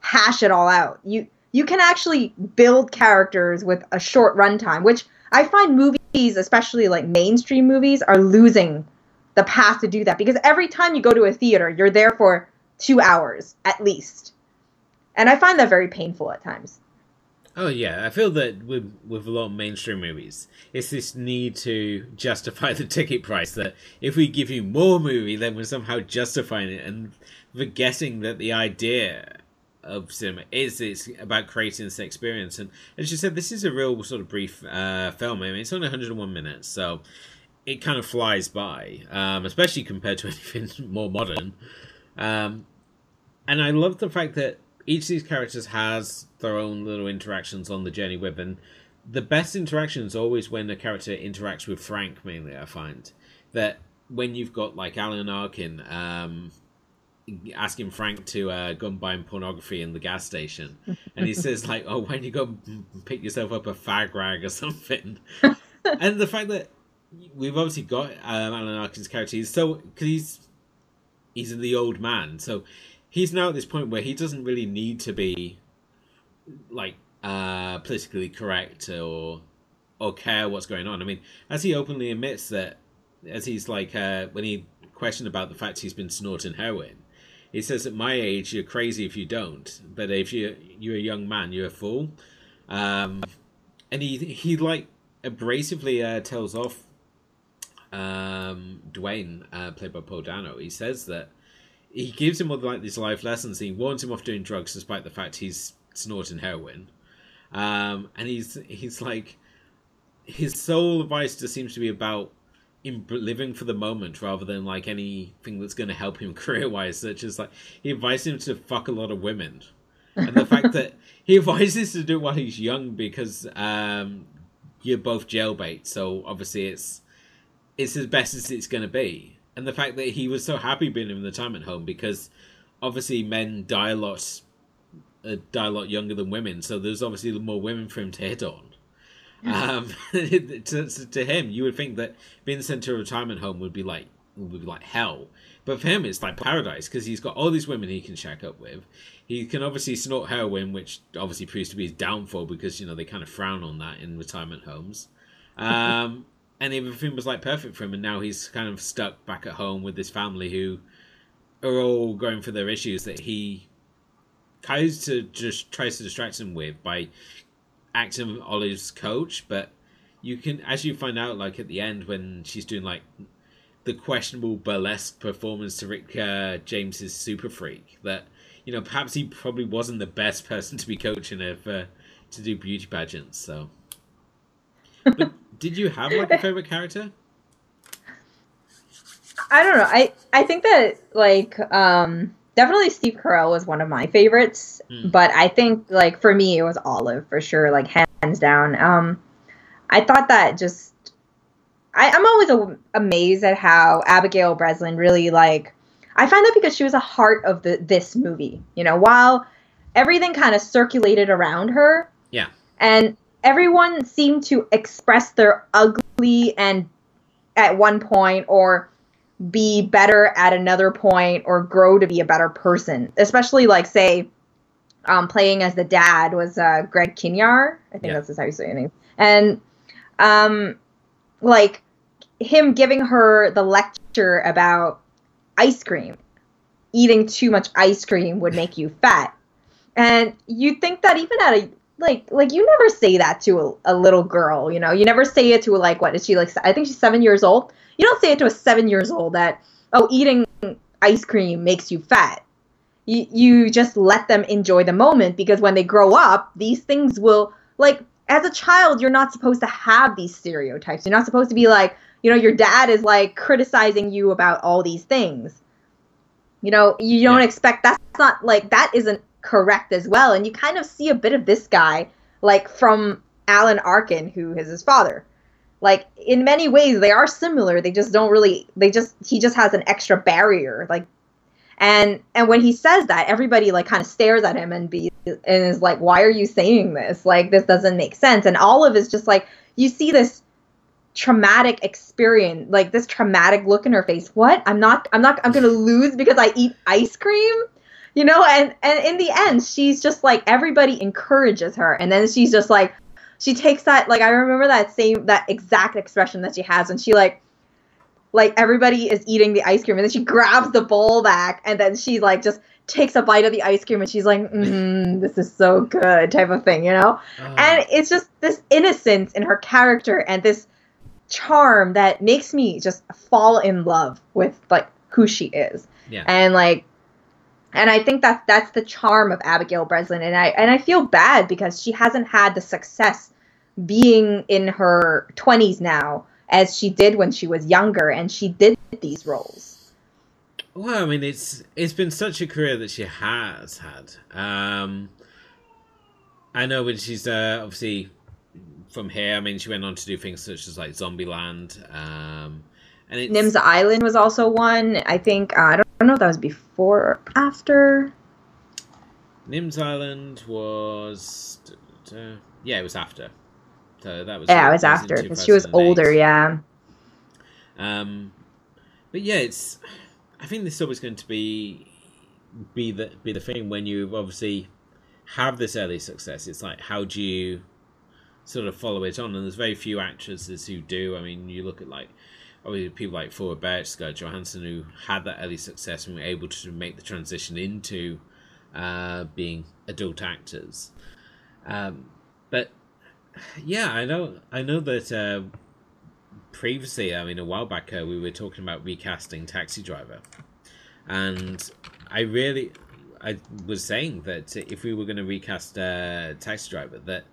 hash it all out. You you can actually build characters with a short runtime, which I find movies, especially like mainstream movies, are losing the path to do that because every time you go to a theater, you're there for two hours at least. And I find that very painful at times. Oh yeah, I feel that with with a lot of mainstream movies, it's this need to justify the ticket price. That if we give you more movie, then we're somehow justifying it and forgetting that the idea of cinema is it's about creating this experience. And as you said, this is a real sort of brief uh, film. I mean, it's only 101 minutes, so it kind of flies by, um, especially compared to anything more modern. Um, and I love the fact that each of these characters has their own little interactions on the journey with, and the best interaction is always when a character interacts with Frank. Mainly, I find that when you've got like Alan Arkin. Um, asking Frank to uh, go and buy him pornography in the gas station, and he says like, "Oh, don't you go pick yourself up a fag rag or something?" and the fact that we've obviously got um, Alan Arkin's character, he's so because he's he's the old man, so he's now at this point where he doesn't really need to be like uh, politically correct or or care what's going on. I mean, as he openly admits that, as he's like uh, when he questioned about the fact he's been snorting heroin he says at my age you're crazy if you don't, but if you you're a young man, you're a fool. Um, and he he like abrasively uh, tells off um, Dwayne, uh, played by Paul Dano. He says that he gives him all like these life lessons. He warns him off doing drugs, despite the fact he's snorting heroin. Um, and he's he's like his sole advice just seems to be about in living for the moment rather than like anything that's going to help him career wise, such as like he advises him to fuck a lot of women, and the fact that he advises to do it while he's young because um, you're both jailbait, so obviously it's it's as best as it's going to be, and the fact that he was so happy being in the time at home because obviously men die a lot uh, die a lot younger than women, so there's obviously more women for him to hit on. Um, to, to him, you would think that being sent to a retirement home would be like would be like hell, but for him, it's like paradise because he's got all these women he can shack up with. He can obviously snort heroin, which obviously proves to be his downfall because you know they kind of frown on that in retirement homes. Um, and everything was like perfect for him, and now he's kind of stuck back at home with his family who are all going for their issues that he tries to just tries to distract him with by acting Olive's coach, but you can as you find out like at the end when she's doing like the questionable burlesque performance to Rick uh, James's Super Freak that you know perhaps he probably wasn't the best person to be coaching her for, to do beauty pageants. So, but did you have like a favorite character? I don't know. I I think that like um definitely Steve Carell was one of my favorites, mm. but I think like for me it was Olive for sure, like hands down. Um, I thought that just I, am always a, amazed at how Abigail Breslin really like. I find that because she was a heart of the this movie. You know, while everything kind of circulated around her. Yeah. And everyone seemed to express their ugly and at one point or be better at another point or grow to be a better person. Especially like say um, playing as the dad was uh, Greg Kinnear. I think yeah. that's how you say his name. And um, like him giving her the lecture about ice cream. Eating too much ice cream would make you fat. And you'd think that even at a like like you never say that to a, a little girl, you know. You never say it to a, like what is she like I think she's 7 years old. You don't say it to a 7 years old that oh eating ice cream makes you fat. You you just let them enjoy the moment because when they grow up, these things will like as a child, you're not supposed to have these stereotypes. You're not supposed to be like, you know, your dad is like criticizing you about all these things. You know, you don't yeah. expect that's not like that isn't correct as well. And you kind of see a bit of this guy like from Alan Arkin, who is his father. Like in many ways they are similar. They just don't really they just he just has an extra barrier. Like and and when he says that, everybody like kind of stares at him and be and is like, "Why are you saying this? Like this doesn't make sense." And Olive is just like, you see this traumatic experience, like this traumatic look in her face. What? I'm not. I'm not. I'm gonna lose because I eat ice cream. You know, and and in the end, she's just like everybody encourages her, and then she's just like, she takes that like I remember that same that exact expression that she has when she like like everybody is eating the ice cream and then she grabs the bowl back and then she like just takes a bite of the ice cream and she's like mm, this is so good type of thing you know oh. and it's just this innocence in her character and this charm that makes me just fall in love with like who she is yeah. and like and i think that that's the charm of abigail breslin and i and i feel bad because she hasn't had the success being in her 20s now as she did when she was younger, and she did these roles. Well, I mean, it's it's been such a career that she has had. Um, I know when she's uh, obviously from here. I mean, she went on to do things such as like Zombieland. Um, and it's... Nim's Island was also one. I think uh, I, don't, I don't know if that was before or after. Nim's Island was, uh, yeah, it was after. So that was yeah, it was after because she was older. Yeah. Um, but yeah, it's. I think this is always going to be be the be the thing when you obviously have this early success. It's like how do you sort of follow it on? And there's very few actresses who do. I mean, you look at like obviously people like Thora Birch, Scarlett Johansson, who had that early success and were able to make the transition into uh, being adult actors. Um, but yeah, I know. I know that uh, previously, I mean, a while back, uh, we were talking about recasting Taxi Driver, and I really, I was saying that if we were going to recast uh, Taxi Driver, that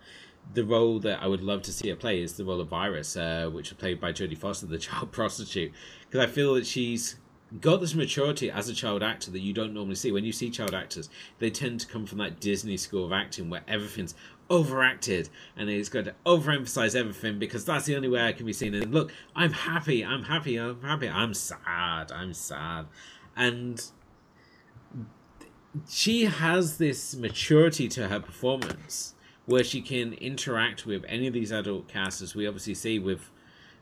the role that I would love to see her play is the role of Iris, uh, which is played by Jodie Foster, the child prostitute, because I feel that she's got this maturity as a child actor that you don't normally see. When you see child actors, they tend to come from that Disney school of acting where everything's overacted and it's got to overemphasize everything because that's the only way I can be seen. And look, I'm happy, I'm happy, I'm happy, I'm sad, I'm sad. And she has this maturity to her performance where she can interact with any of these adult casts, as we obviously see with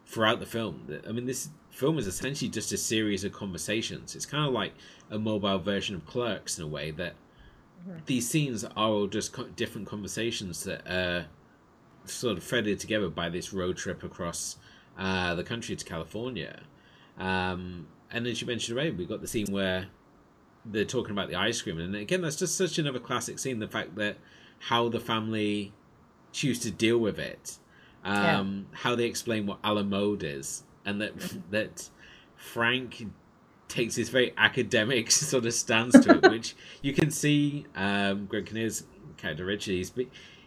throughout the film. I mean, this film is essentially just a series of conversations. It's kind of like a mobile version of Clerks in a way that mm-hmm. these scenes are all just co- different conversations that are sort of threaded together by this road trip across uh, the country to California. Um, and as you mentioned already, we've got the scene where they're talking about the ice cream, and again, that's just such another classic scene. The fact that how the family choose to deal with it, um, yeah. how they explain what a la mode is, and that that Frank takes this very academic sort of stance to it, which you can see um, Greg Kinnear's character Richard. He's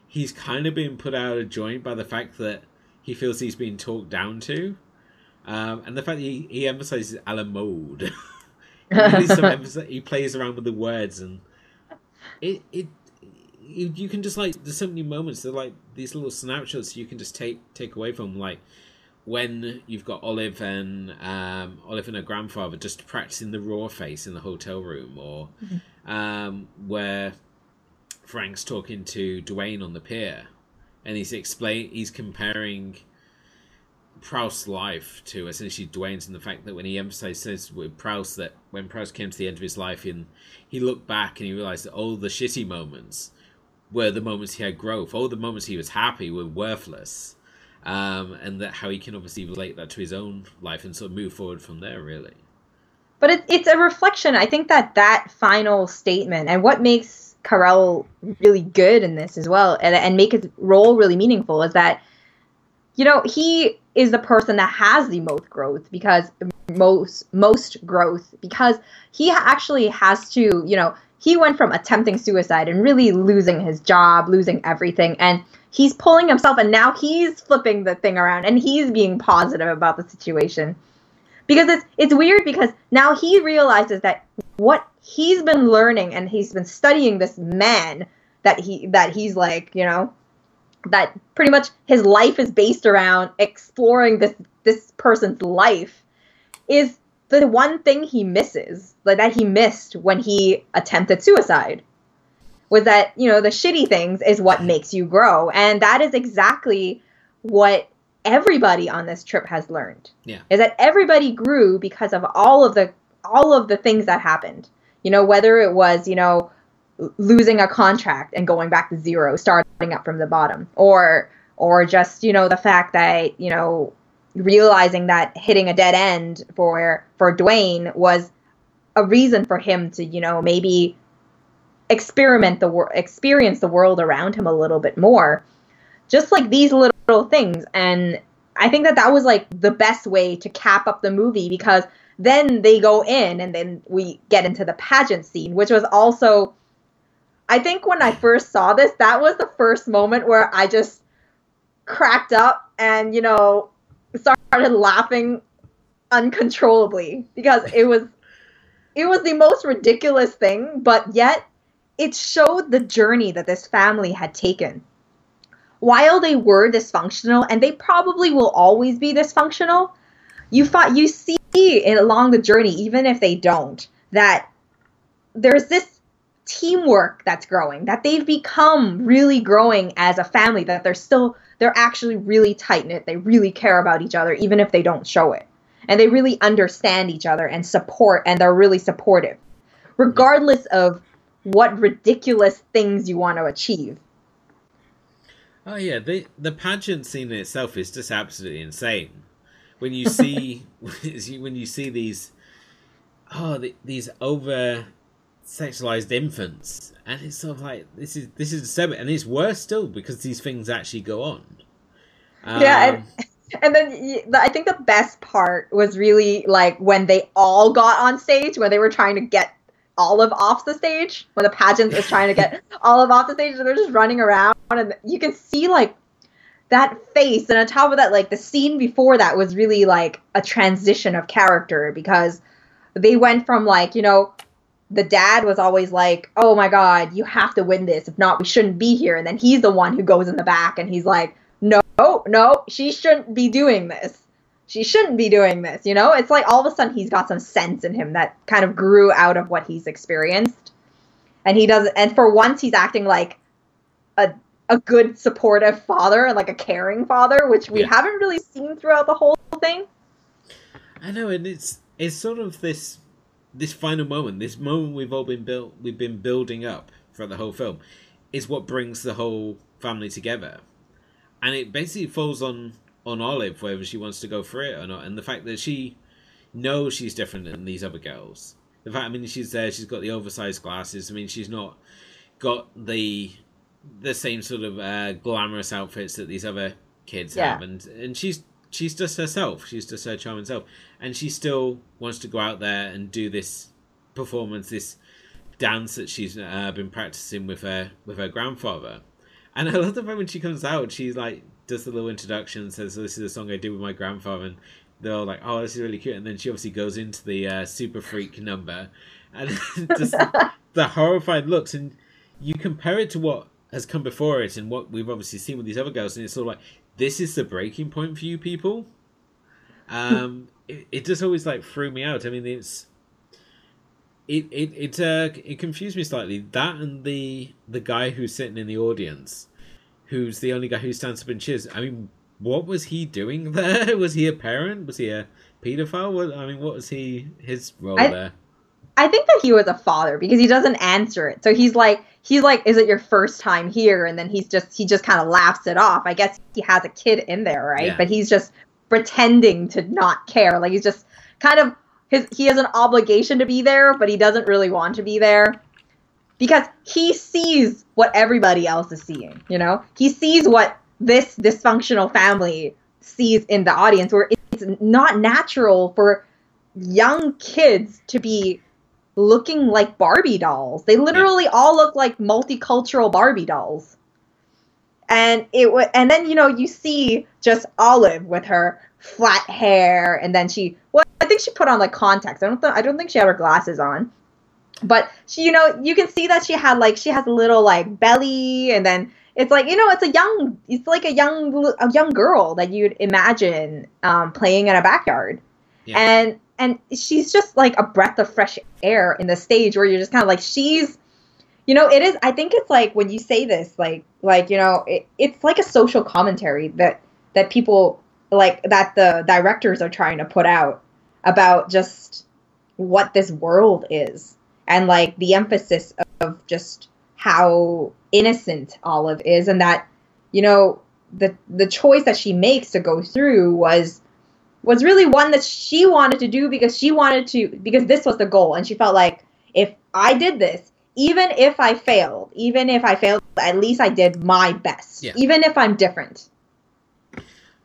he's kind of being put out of joint by the fact that he feels he's being talked down to, um, and the fact that he, he emphasizes a la mode. he, he plays around with the words and it it you, you can just like there's so many moments that like these little snapshots you can just take take away from like when you've got Olive and um, Olive and her grandfather just practicing the raw face in the hotel room, or mm-hmm. um, where Frank's talking to Dwayne on the pier, and he's explain he's comparing Proust's life to essentially Dwayne's, and the fact that when he emphasizes with Proust that when Prowse came to the end of his life, and he looked back and he realized that all the shitty moments were the moments he had growth, all the moments he was happy were worthless, um, and that how he can obviously relate that to his own life and sort of move forward from there, really. But it, it's a reflection. I think that that final statement and what makes Carell really good in this as well, and, and make his role really meaningful is that you know he is the person that has the most growth because most most growth because he actually has to you know he went from attempting suicide and really losing his job losing everything and he's pulling himself and now he's flipping the thing around and he's being positive about the situation. Because it's it's weird because now he realizes that what he's been learning and he's been studying this man that he that he's like you know that pretty much his life is based around exploring this this person's life is the one thing he misses like that he missed when he attempted suicide was that you know the shitty things is what makes you grow. And that is exactly what everybody on this trip has learned yeah. is that everybody grew because of all of the all of the things that happened. You know whether it was you know losing a contract and going back to zero, starting up from the bottom, or or just you know the fact that you know realizing that hitting a dead end for for Dwayne was a reason for him to you know maybe experiment the world experience the world around him a little bit more. Just like these little things. And i think that that was like the best way to cap up the movie because then they go in and then we get into the pageant scene which was also I think when I first saw this, that was the first moment where I just cracked up and, you know, started laughing uncontrollably because it was it was the most ridiculous thing, but yet it showed the journey that this family had taken. While they were dysfunctional, and they probably will always be dysfunctional, you thought you see along the journey, even if they don't, that there's this teamwork that's growing, that they've become really growing as a family, that they're still, they're actually really tight knit. They really care about each other, even if they don't show it. And they really understand each other and support, and they're really supportive, regardless of what ridiculous things you want to achieve. Oh yeah, the the pageant scene in itself is just absolutely insane. When you see when you see these oh the, these over sexualized infants, and it's sort of like this is this is disturbing, and it's worse still because these things actually go on. Um, yeah, and, and then I think the best part was really like when they all got on stage when they were trying to get Olive off the stage when the pageant was trying to get Olive off the stage, and they're just running around, and you can see like that face, and on top of that, like the scene before that was really like a transition of character because they went from like you know the dad was always like, "Oh my god, you have to win this. If not, we shouldn't be here." And then he's the one who goes in the back and he's like, "No, no, she shouldn't be doing this. She shouldn't be doing this." You know, it's like all of a sudden he's got some sense in him that kind of grew out of what he's experienced, and he does. And for once, he's acting like a a good supportive father and like a caring father, which we Yeah. haven't really seen throughout the whole thing. I know, and it's it's sort of this this final moment, this moment we've all been built, we've been building up throughout the whole film, is what brings the whole family together, and it basically falls on on Olive whether she wants to go for it or not, and the fact that she knows she's different than these other girls. The fact, I mean, she's there, she's got the oversized glasses. I mean, she's not got the the same sort of uh, glamorous outfits that these other kids Yeah. have, and and she's she's just herself. She's just her charming self, and she still wants to go out there and do this performance, this dance that she's uh, been practicing with her with her grandfather. And I love the fact when she comes out, she's like does the little introduction, says this is a song I did with my grandfather, and they're all like, "Oh, this is really cute." And then she obviously goes into the uh, super freak number, and just the horrified looks, and you compare it to what has come before it and what we've obviously seen with these other girls, and it's sort of like this is the breaking point for you people. Um, it, it just always like threw me out. I mean, it's it it it uh, it confused me slightly. That and the the guy who's sitting in the audience, who's the only guy who stands up and cheers. I mean, what was he doing there? Was he a parent? Was he a pedophile? What, I mean, what was he his role I- there? I think that he was a father because he doesn't answer it. So he's like, he's like, "Is it your first time here?" And then he's just, he just kind of laughs it off. I guess he has a kid in there, right? Yeah. But he's just pretending to not care. Like he's just kind of his, he has an obligation to be there, but he doesn't really want to be there because he sees what everybody else is seeing. You know, he sees what this dysfunctional family sees in the audience, where it's not natural for young kids to be looking like Barbie dolls. They literally all look like multicultural Barbie dolls. And it wa and then you know you see just Olive with her flat hair and then she well I think she put on like contacts. I don't th- I don't think she had her glasses on. But she you know you can see that she had like she has a little like belly and then it's like you know it's a young it's like a young a young girl that you'd imagine um, playing in a backyard Yeah. and and she's just like a breath of fresh air in the stage where you're just kind of like she's you know it is i think it's like when you say this like like you know it, it's like a social commentary that that people like that the directors are trying to put out about just what this world is and like the emphasis of just how innocent olive is and that you know the the choice that she makes to go through was was really one that she wanted to do because she wanted to because this was the goal and she felt like if I did this even if I failed even if I failed at least I did my best Yeah. even if I'm different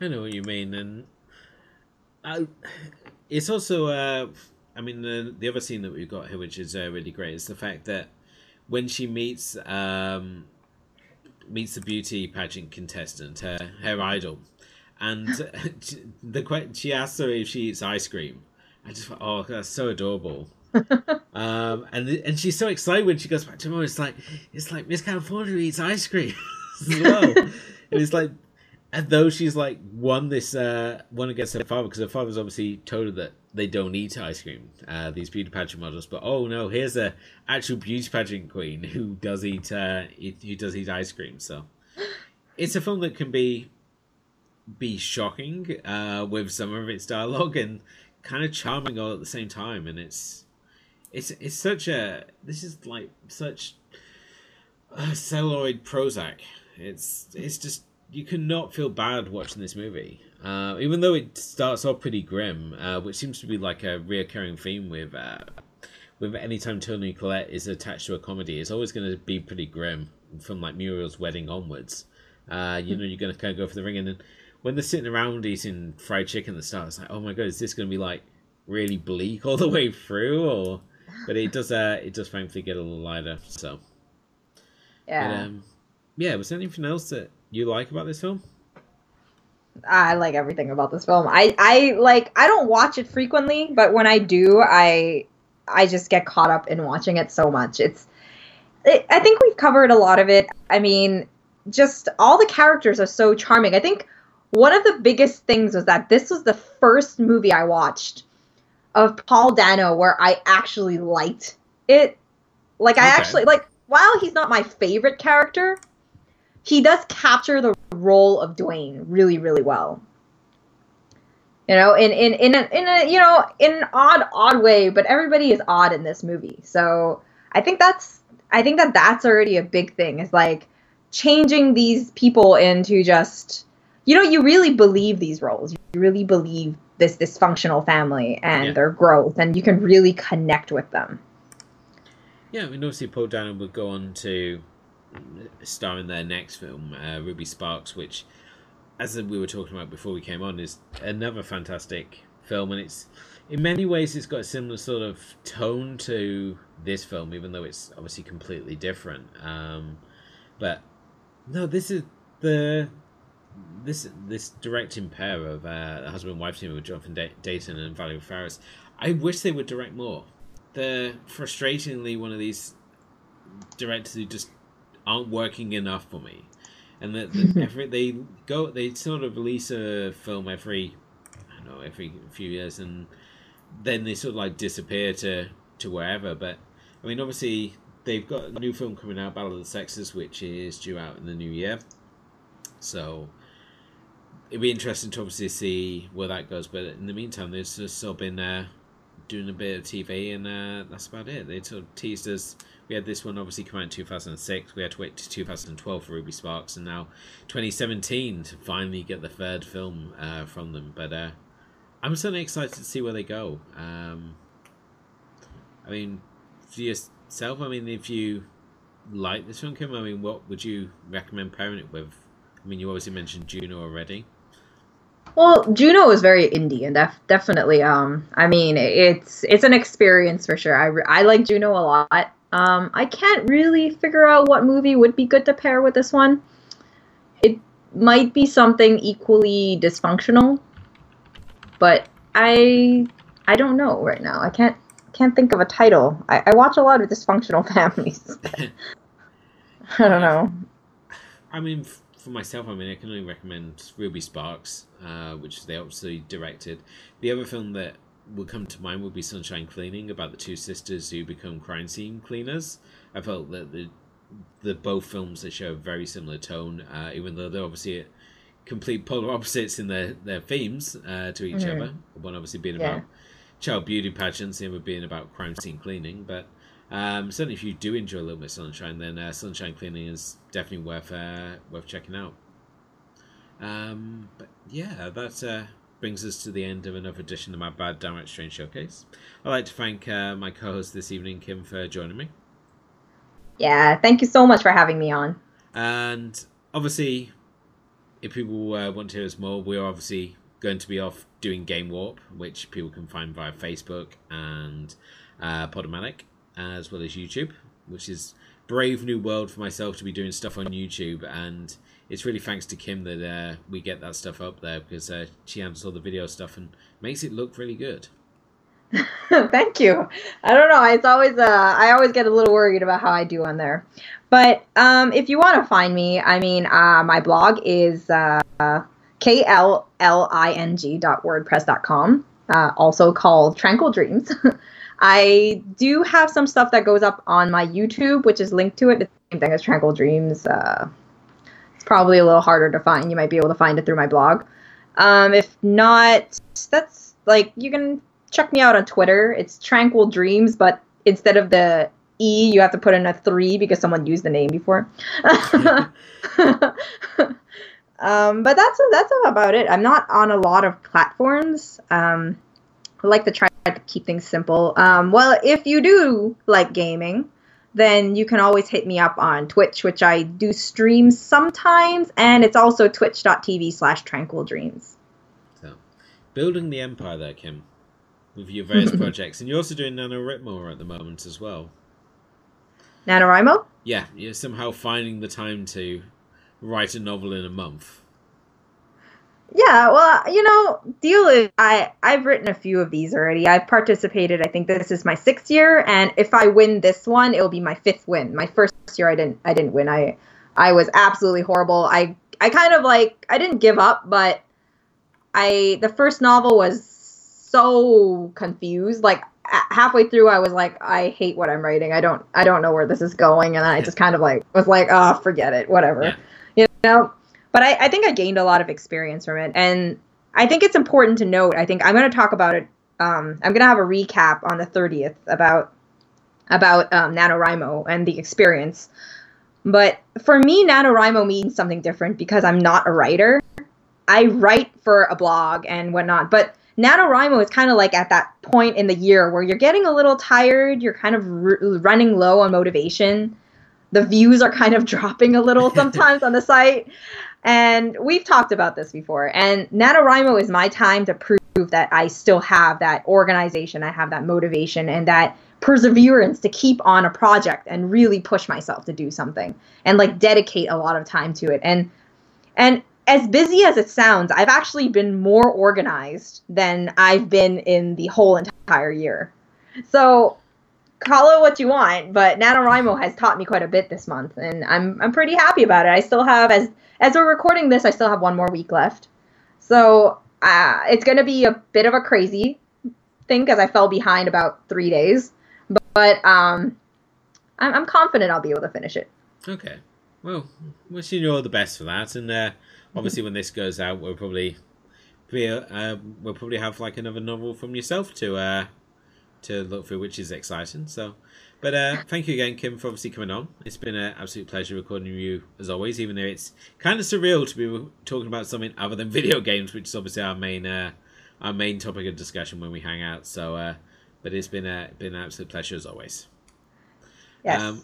I know what you mean, and I, it's also. Uh, I mean, the the other scene that we've got here, which is uh, really great, is the fact that when she meets um, meets the beauty pageant contestant, her her idol, and the she asks her if she eats ice cream. I just thought, oh, that's so adorable. um, and and she's so excited when she goes back to home. It's like it's like Miss California eats ice cream as well. and it's like and though she's like won this uh won against her father because her father's obviously told her that they don't eat ice cream uh these beauty pageant models but oh no here's a actual beauty pageant queen who does eat uh eat, who does eat ice cream so it's a film that can be be shocking uh with some of its dialogue and kind of charming all at the same time and it's it's it's such a this is like such uh, celluloid Prozac. It's it's just you cannot feel bad watching this movie, uh, even though it starts off pretty grim, uh, which seems to be like a reoccurring theme with uh, with any time Toni Collette is attached to a comedy. It's always going to be pretty grim from like Muriel's wedding onwards. Uh, you know, you're going to kind of go for the ring, and then when they're sitting around eating fried chicken at the start, it's like, oh my god, is this going to be like really bleak all the way through, or? But it does. Uh, it does thankfully get a little lighter. So. yeah But, um, yeah, was there anything else that you like about this film? I like everything about this film. I I like I don't watch it frequently, but when I do, I I just get caught up in watching it so much. It's it, I think we've covered a lot of it. I mean, just all the characters are so charming. I think one of the biggest things was that this was the first movie I watched of Paul Dano where I actually liked it. Like I Okay. actually like while he's not my favorite character, he does capture the role of Dwayne really, really well. You know, in in in a, in a you know in an odd odd way, but everybody is odd in this movie. So I think that's I think that that's already a big thing. Is like changing these people into just you know you really believe these roles. You really believe this dysfunctional family and Yeah. their growth, and you can really connect with them. Yeah, I mean, obviously Paul Dano would go on to star in their next film, uh, Ruby Sparks, which, as we were talking about before we came on, is another fantastic film, and it's in many ways it's got a similar sort of tone to this film, even though it's obviously completely different. Um, but no, this is the this this directing pair of uh, husband and wife team with Jonathan Da- Dayton and Valerie Faris. I wish they would direct more. They're frustratingly one of these directors who just aren't working enough for me, and that that every they go they sort of release a film every I don't know every few years, and then they sort of like disappear to to wherever. But I mean, obviously they've got a new film coming out, Battle of the Sexes, which is due out in the new year. So it'd be interesting to obviously see where that goes. But in the meantime, they've just of been uh, doing a bit of TV, and uh, that's about it. They sort of teased us. We had this one obviously come out in 2006. We had to wait to 2012 for Ruby Sparks, and now 2017 to finally get the third film uh, from them. But uh, I'm certainly excited to see where they go. Um, I mean, for yourself, I mean, if you like this film, Kim, I mean, what would you recommend pairing it with? I mean, you obviously mentioned Juno already. Well, Juno is very indie and def- definitely. Um, I mean, it's it's an experience for sure. I, re- I like Juno a lot. Um, I can't really figure out what movie would be good to pair with this one. It might be something equally dysfunctional, but I I don't know right now. I can't can't think of a title. I, I watch a lot of dysfunctional families. I don't know. I mean, for myself, I mean, I can only recommend Ruby Sparks, uh, which they obviously directed. The other film that would come to mind would be Sunshine Cleaning, about the two sisters who become crime scene cleaners. I felt that the the both films they show a very similar tone, uh, even though they're obviously complete polar opposites in their their themes uh, to each Mhm. other. One obviously being Yeah. about child beauty pageants, the other being about crime scene cleaning, but. Um, certainly, if you do enjoy a little bit of Sunshine, then uh, Sunshine Cleaning is definitely worth uh, worth checking out. Um, but yeah, that uh, brings us to the end of another edition of my Bad Downright Strange Showcase. I'd like to thank uh, my co-host this evening, Kim, for joining me. Yeah, thank you so much for having me on. And obviously, if people uh, want to hear us more, we're obviously going to be off doing Game Warp, which people can find via Facebook and uh, Podomatic, as well as YouTube, which is brave new world for myself to be doing stuff on YouTube. And it's really thanks to Kim that uh, we get that stuff up there because uh, she handles all the video stuff and makes it look really good. Thank you. I don't know. It's always uh, I always get a little worried about how I do on there. But um, if you want to find me, I mean, uh, my blog is uh, klling.wordpress.com, uh, also called Tranquil Dreams. I do have some stuff that goes up on my YouTube, which is linked to it. The same thing as Tranquil Dreams. Uh, it's probably a little harder to find. You might be able to find it through my blog. Um, if not, that's like you can check me out on Twitter. It's Tranquil Dreams, but instead of the E, you have to put in a three because someone used the name before. um, but that's that's about it. I'm not on a lot of platforms. Um, I like to try to keep things simple. Um, well, if you do like gaming, then you can always hit me up on Twitch, which I do stream sometimes, and it's also twitch.tv slash tranquil dreams. So, building the empire there, Kim, with your various projects, and you're also doing NaNoWriMo at the moment as well. NaNoWriMo? Yeah, you're somehow finding the time to write a novel in a month. Yeah, well, you know, deal is I I've written a few of these already. I've participated. I think this is my sixth year, and if I win this one, it'll be my fifth win. My first year, I didn't I didn't win. I I was absolutely horrible. I I kind of like I didn't give up, but I the first novel was so confused. Like halfway through, I was like, I hate what I'm writing. I don't I don't know where this is going, and I just kind of like was like, oh, forget it, whatever. Yeah. You know, but I, I think I gained a lot of experience from it, and I think it's important to note. I think I'm going to talk about it. Um, I'm going to have a recap on the 30th about about um, NaNoWriMo and the experience. But for me, NaNoWriMo means something different because I'm not a writer. I write for a blog and whatnot, but NaNoWriMo is kind of like at that point in the year where you're getting a little tired, you're kind of r- running low on motivation. The views are kind of dropping a little sometimes on the site. And we've talked about this before. And NaNoWriMo is my time to prove that I still have that organization, I have that motivation, and that perseverance to keep on a project and really push myself to do something and like dedicate a lot of time to it. And and as busy as it sounds, I've actually been more organized than I've been in the whole entire year. So call it what you want, but NaNoWriMo has taught me quite a bit this month, and I'm I'm pretty happy about it. I still have as as we're recording this, I still have one more week left, so uh, it's gonna be a bit of a crazy thing because I fell behind about three days, but, but um, I'm, I'm confident I'll be able to finish it. Okay, well, wishing you all the best for that, and uh, obviously when this goes out, we'll probably be, uh, we'll probably have like another novel from yourself to uh, to look through, which is exciting. So, but uh, thank you again, Kim, for obviously coming on. It's been an absolute pleasure recording you as always, even though it's kind of surreal to be talking about something other than video games, which is obviously our main uh, our main topic of discussion when we hang out. So, uh, but it's been a been an absolute pleasure as always. Yes. Um,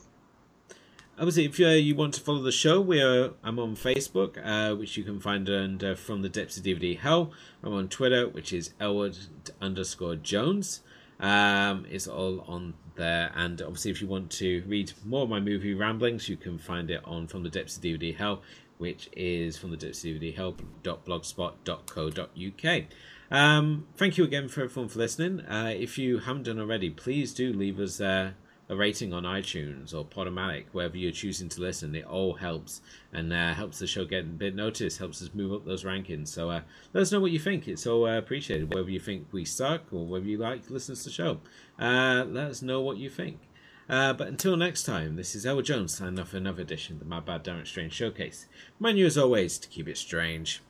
obviously, if uh, you want to follow the show, we are. I'm on Facebook, uh, which you can find under from the depths of DVD hell. I'm on Twitter, which is Elwood underscore Jones. Um, it's all on there, and obviously, if you want to read more of my movie ramblings, you can find it on from the depths of DVD hell, which is from the depths of DVD hell.blogspot.co.uk. Um, thank you again for everyone for listening. Uh, if you haven't done already, please do leave us uh, a rating on iTunes or Podomatic, wherever you're choosing to listen. It all helps and uh, helps the show get a bit noticed, helps us move up those rankings. So uh, let us know what you think. It's all uh, appreciated, whether you think we suck or whether you like listen to the show. Uh, let us know what you think. Uh, but until next time, this is Elwood Jones signing off for another edition of the My Bad Downright Strange Showcase. Mind you, as always, to keep it strange.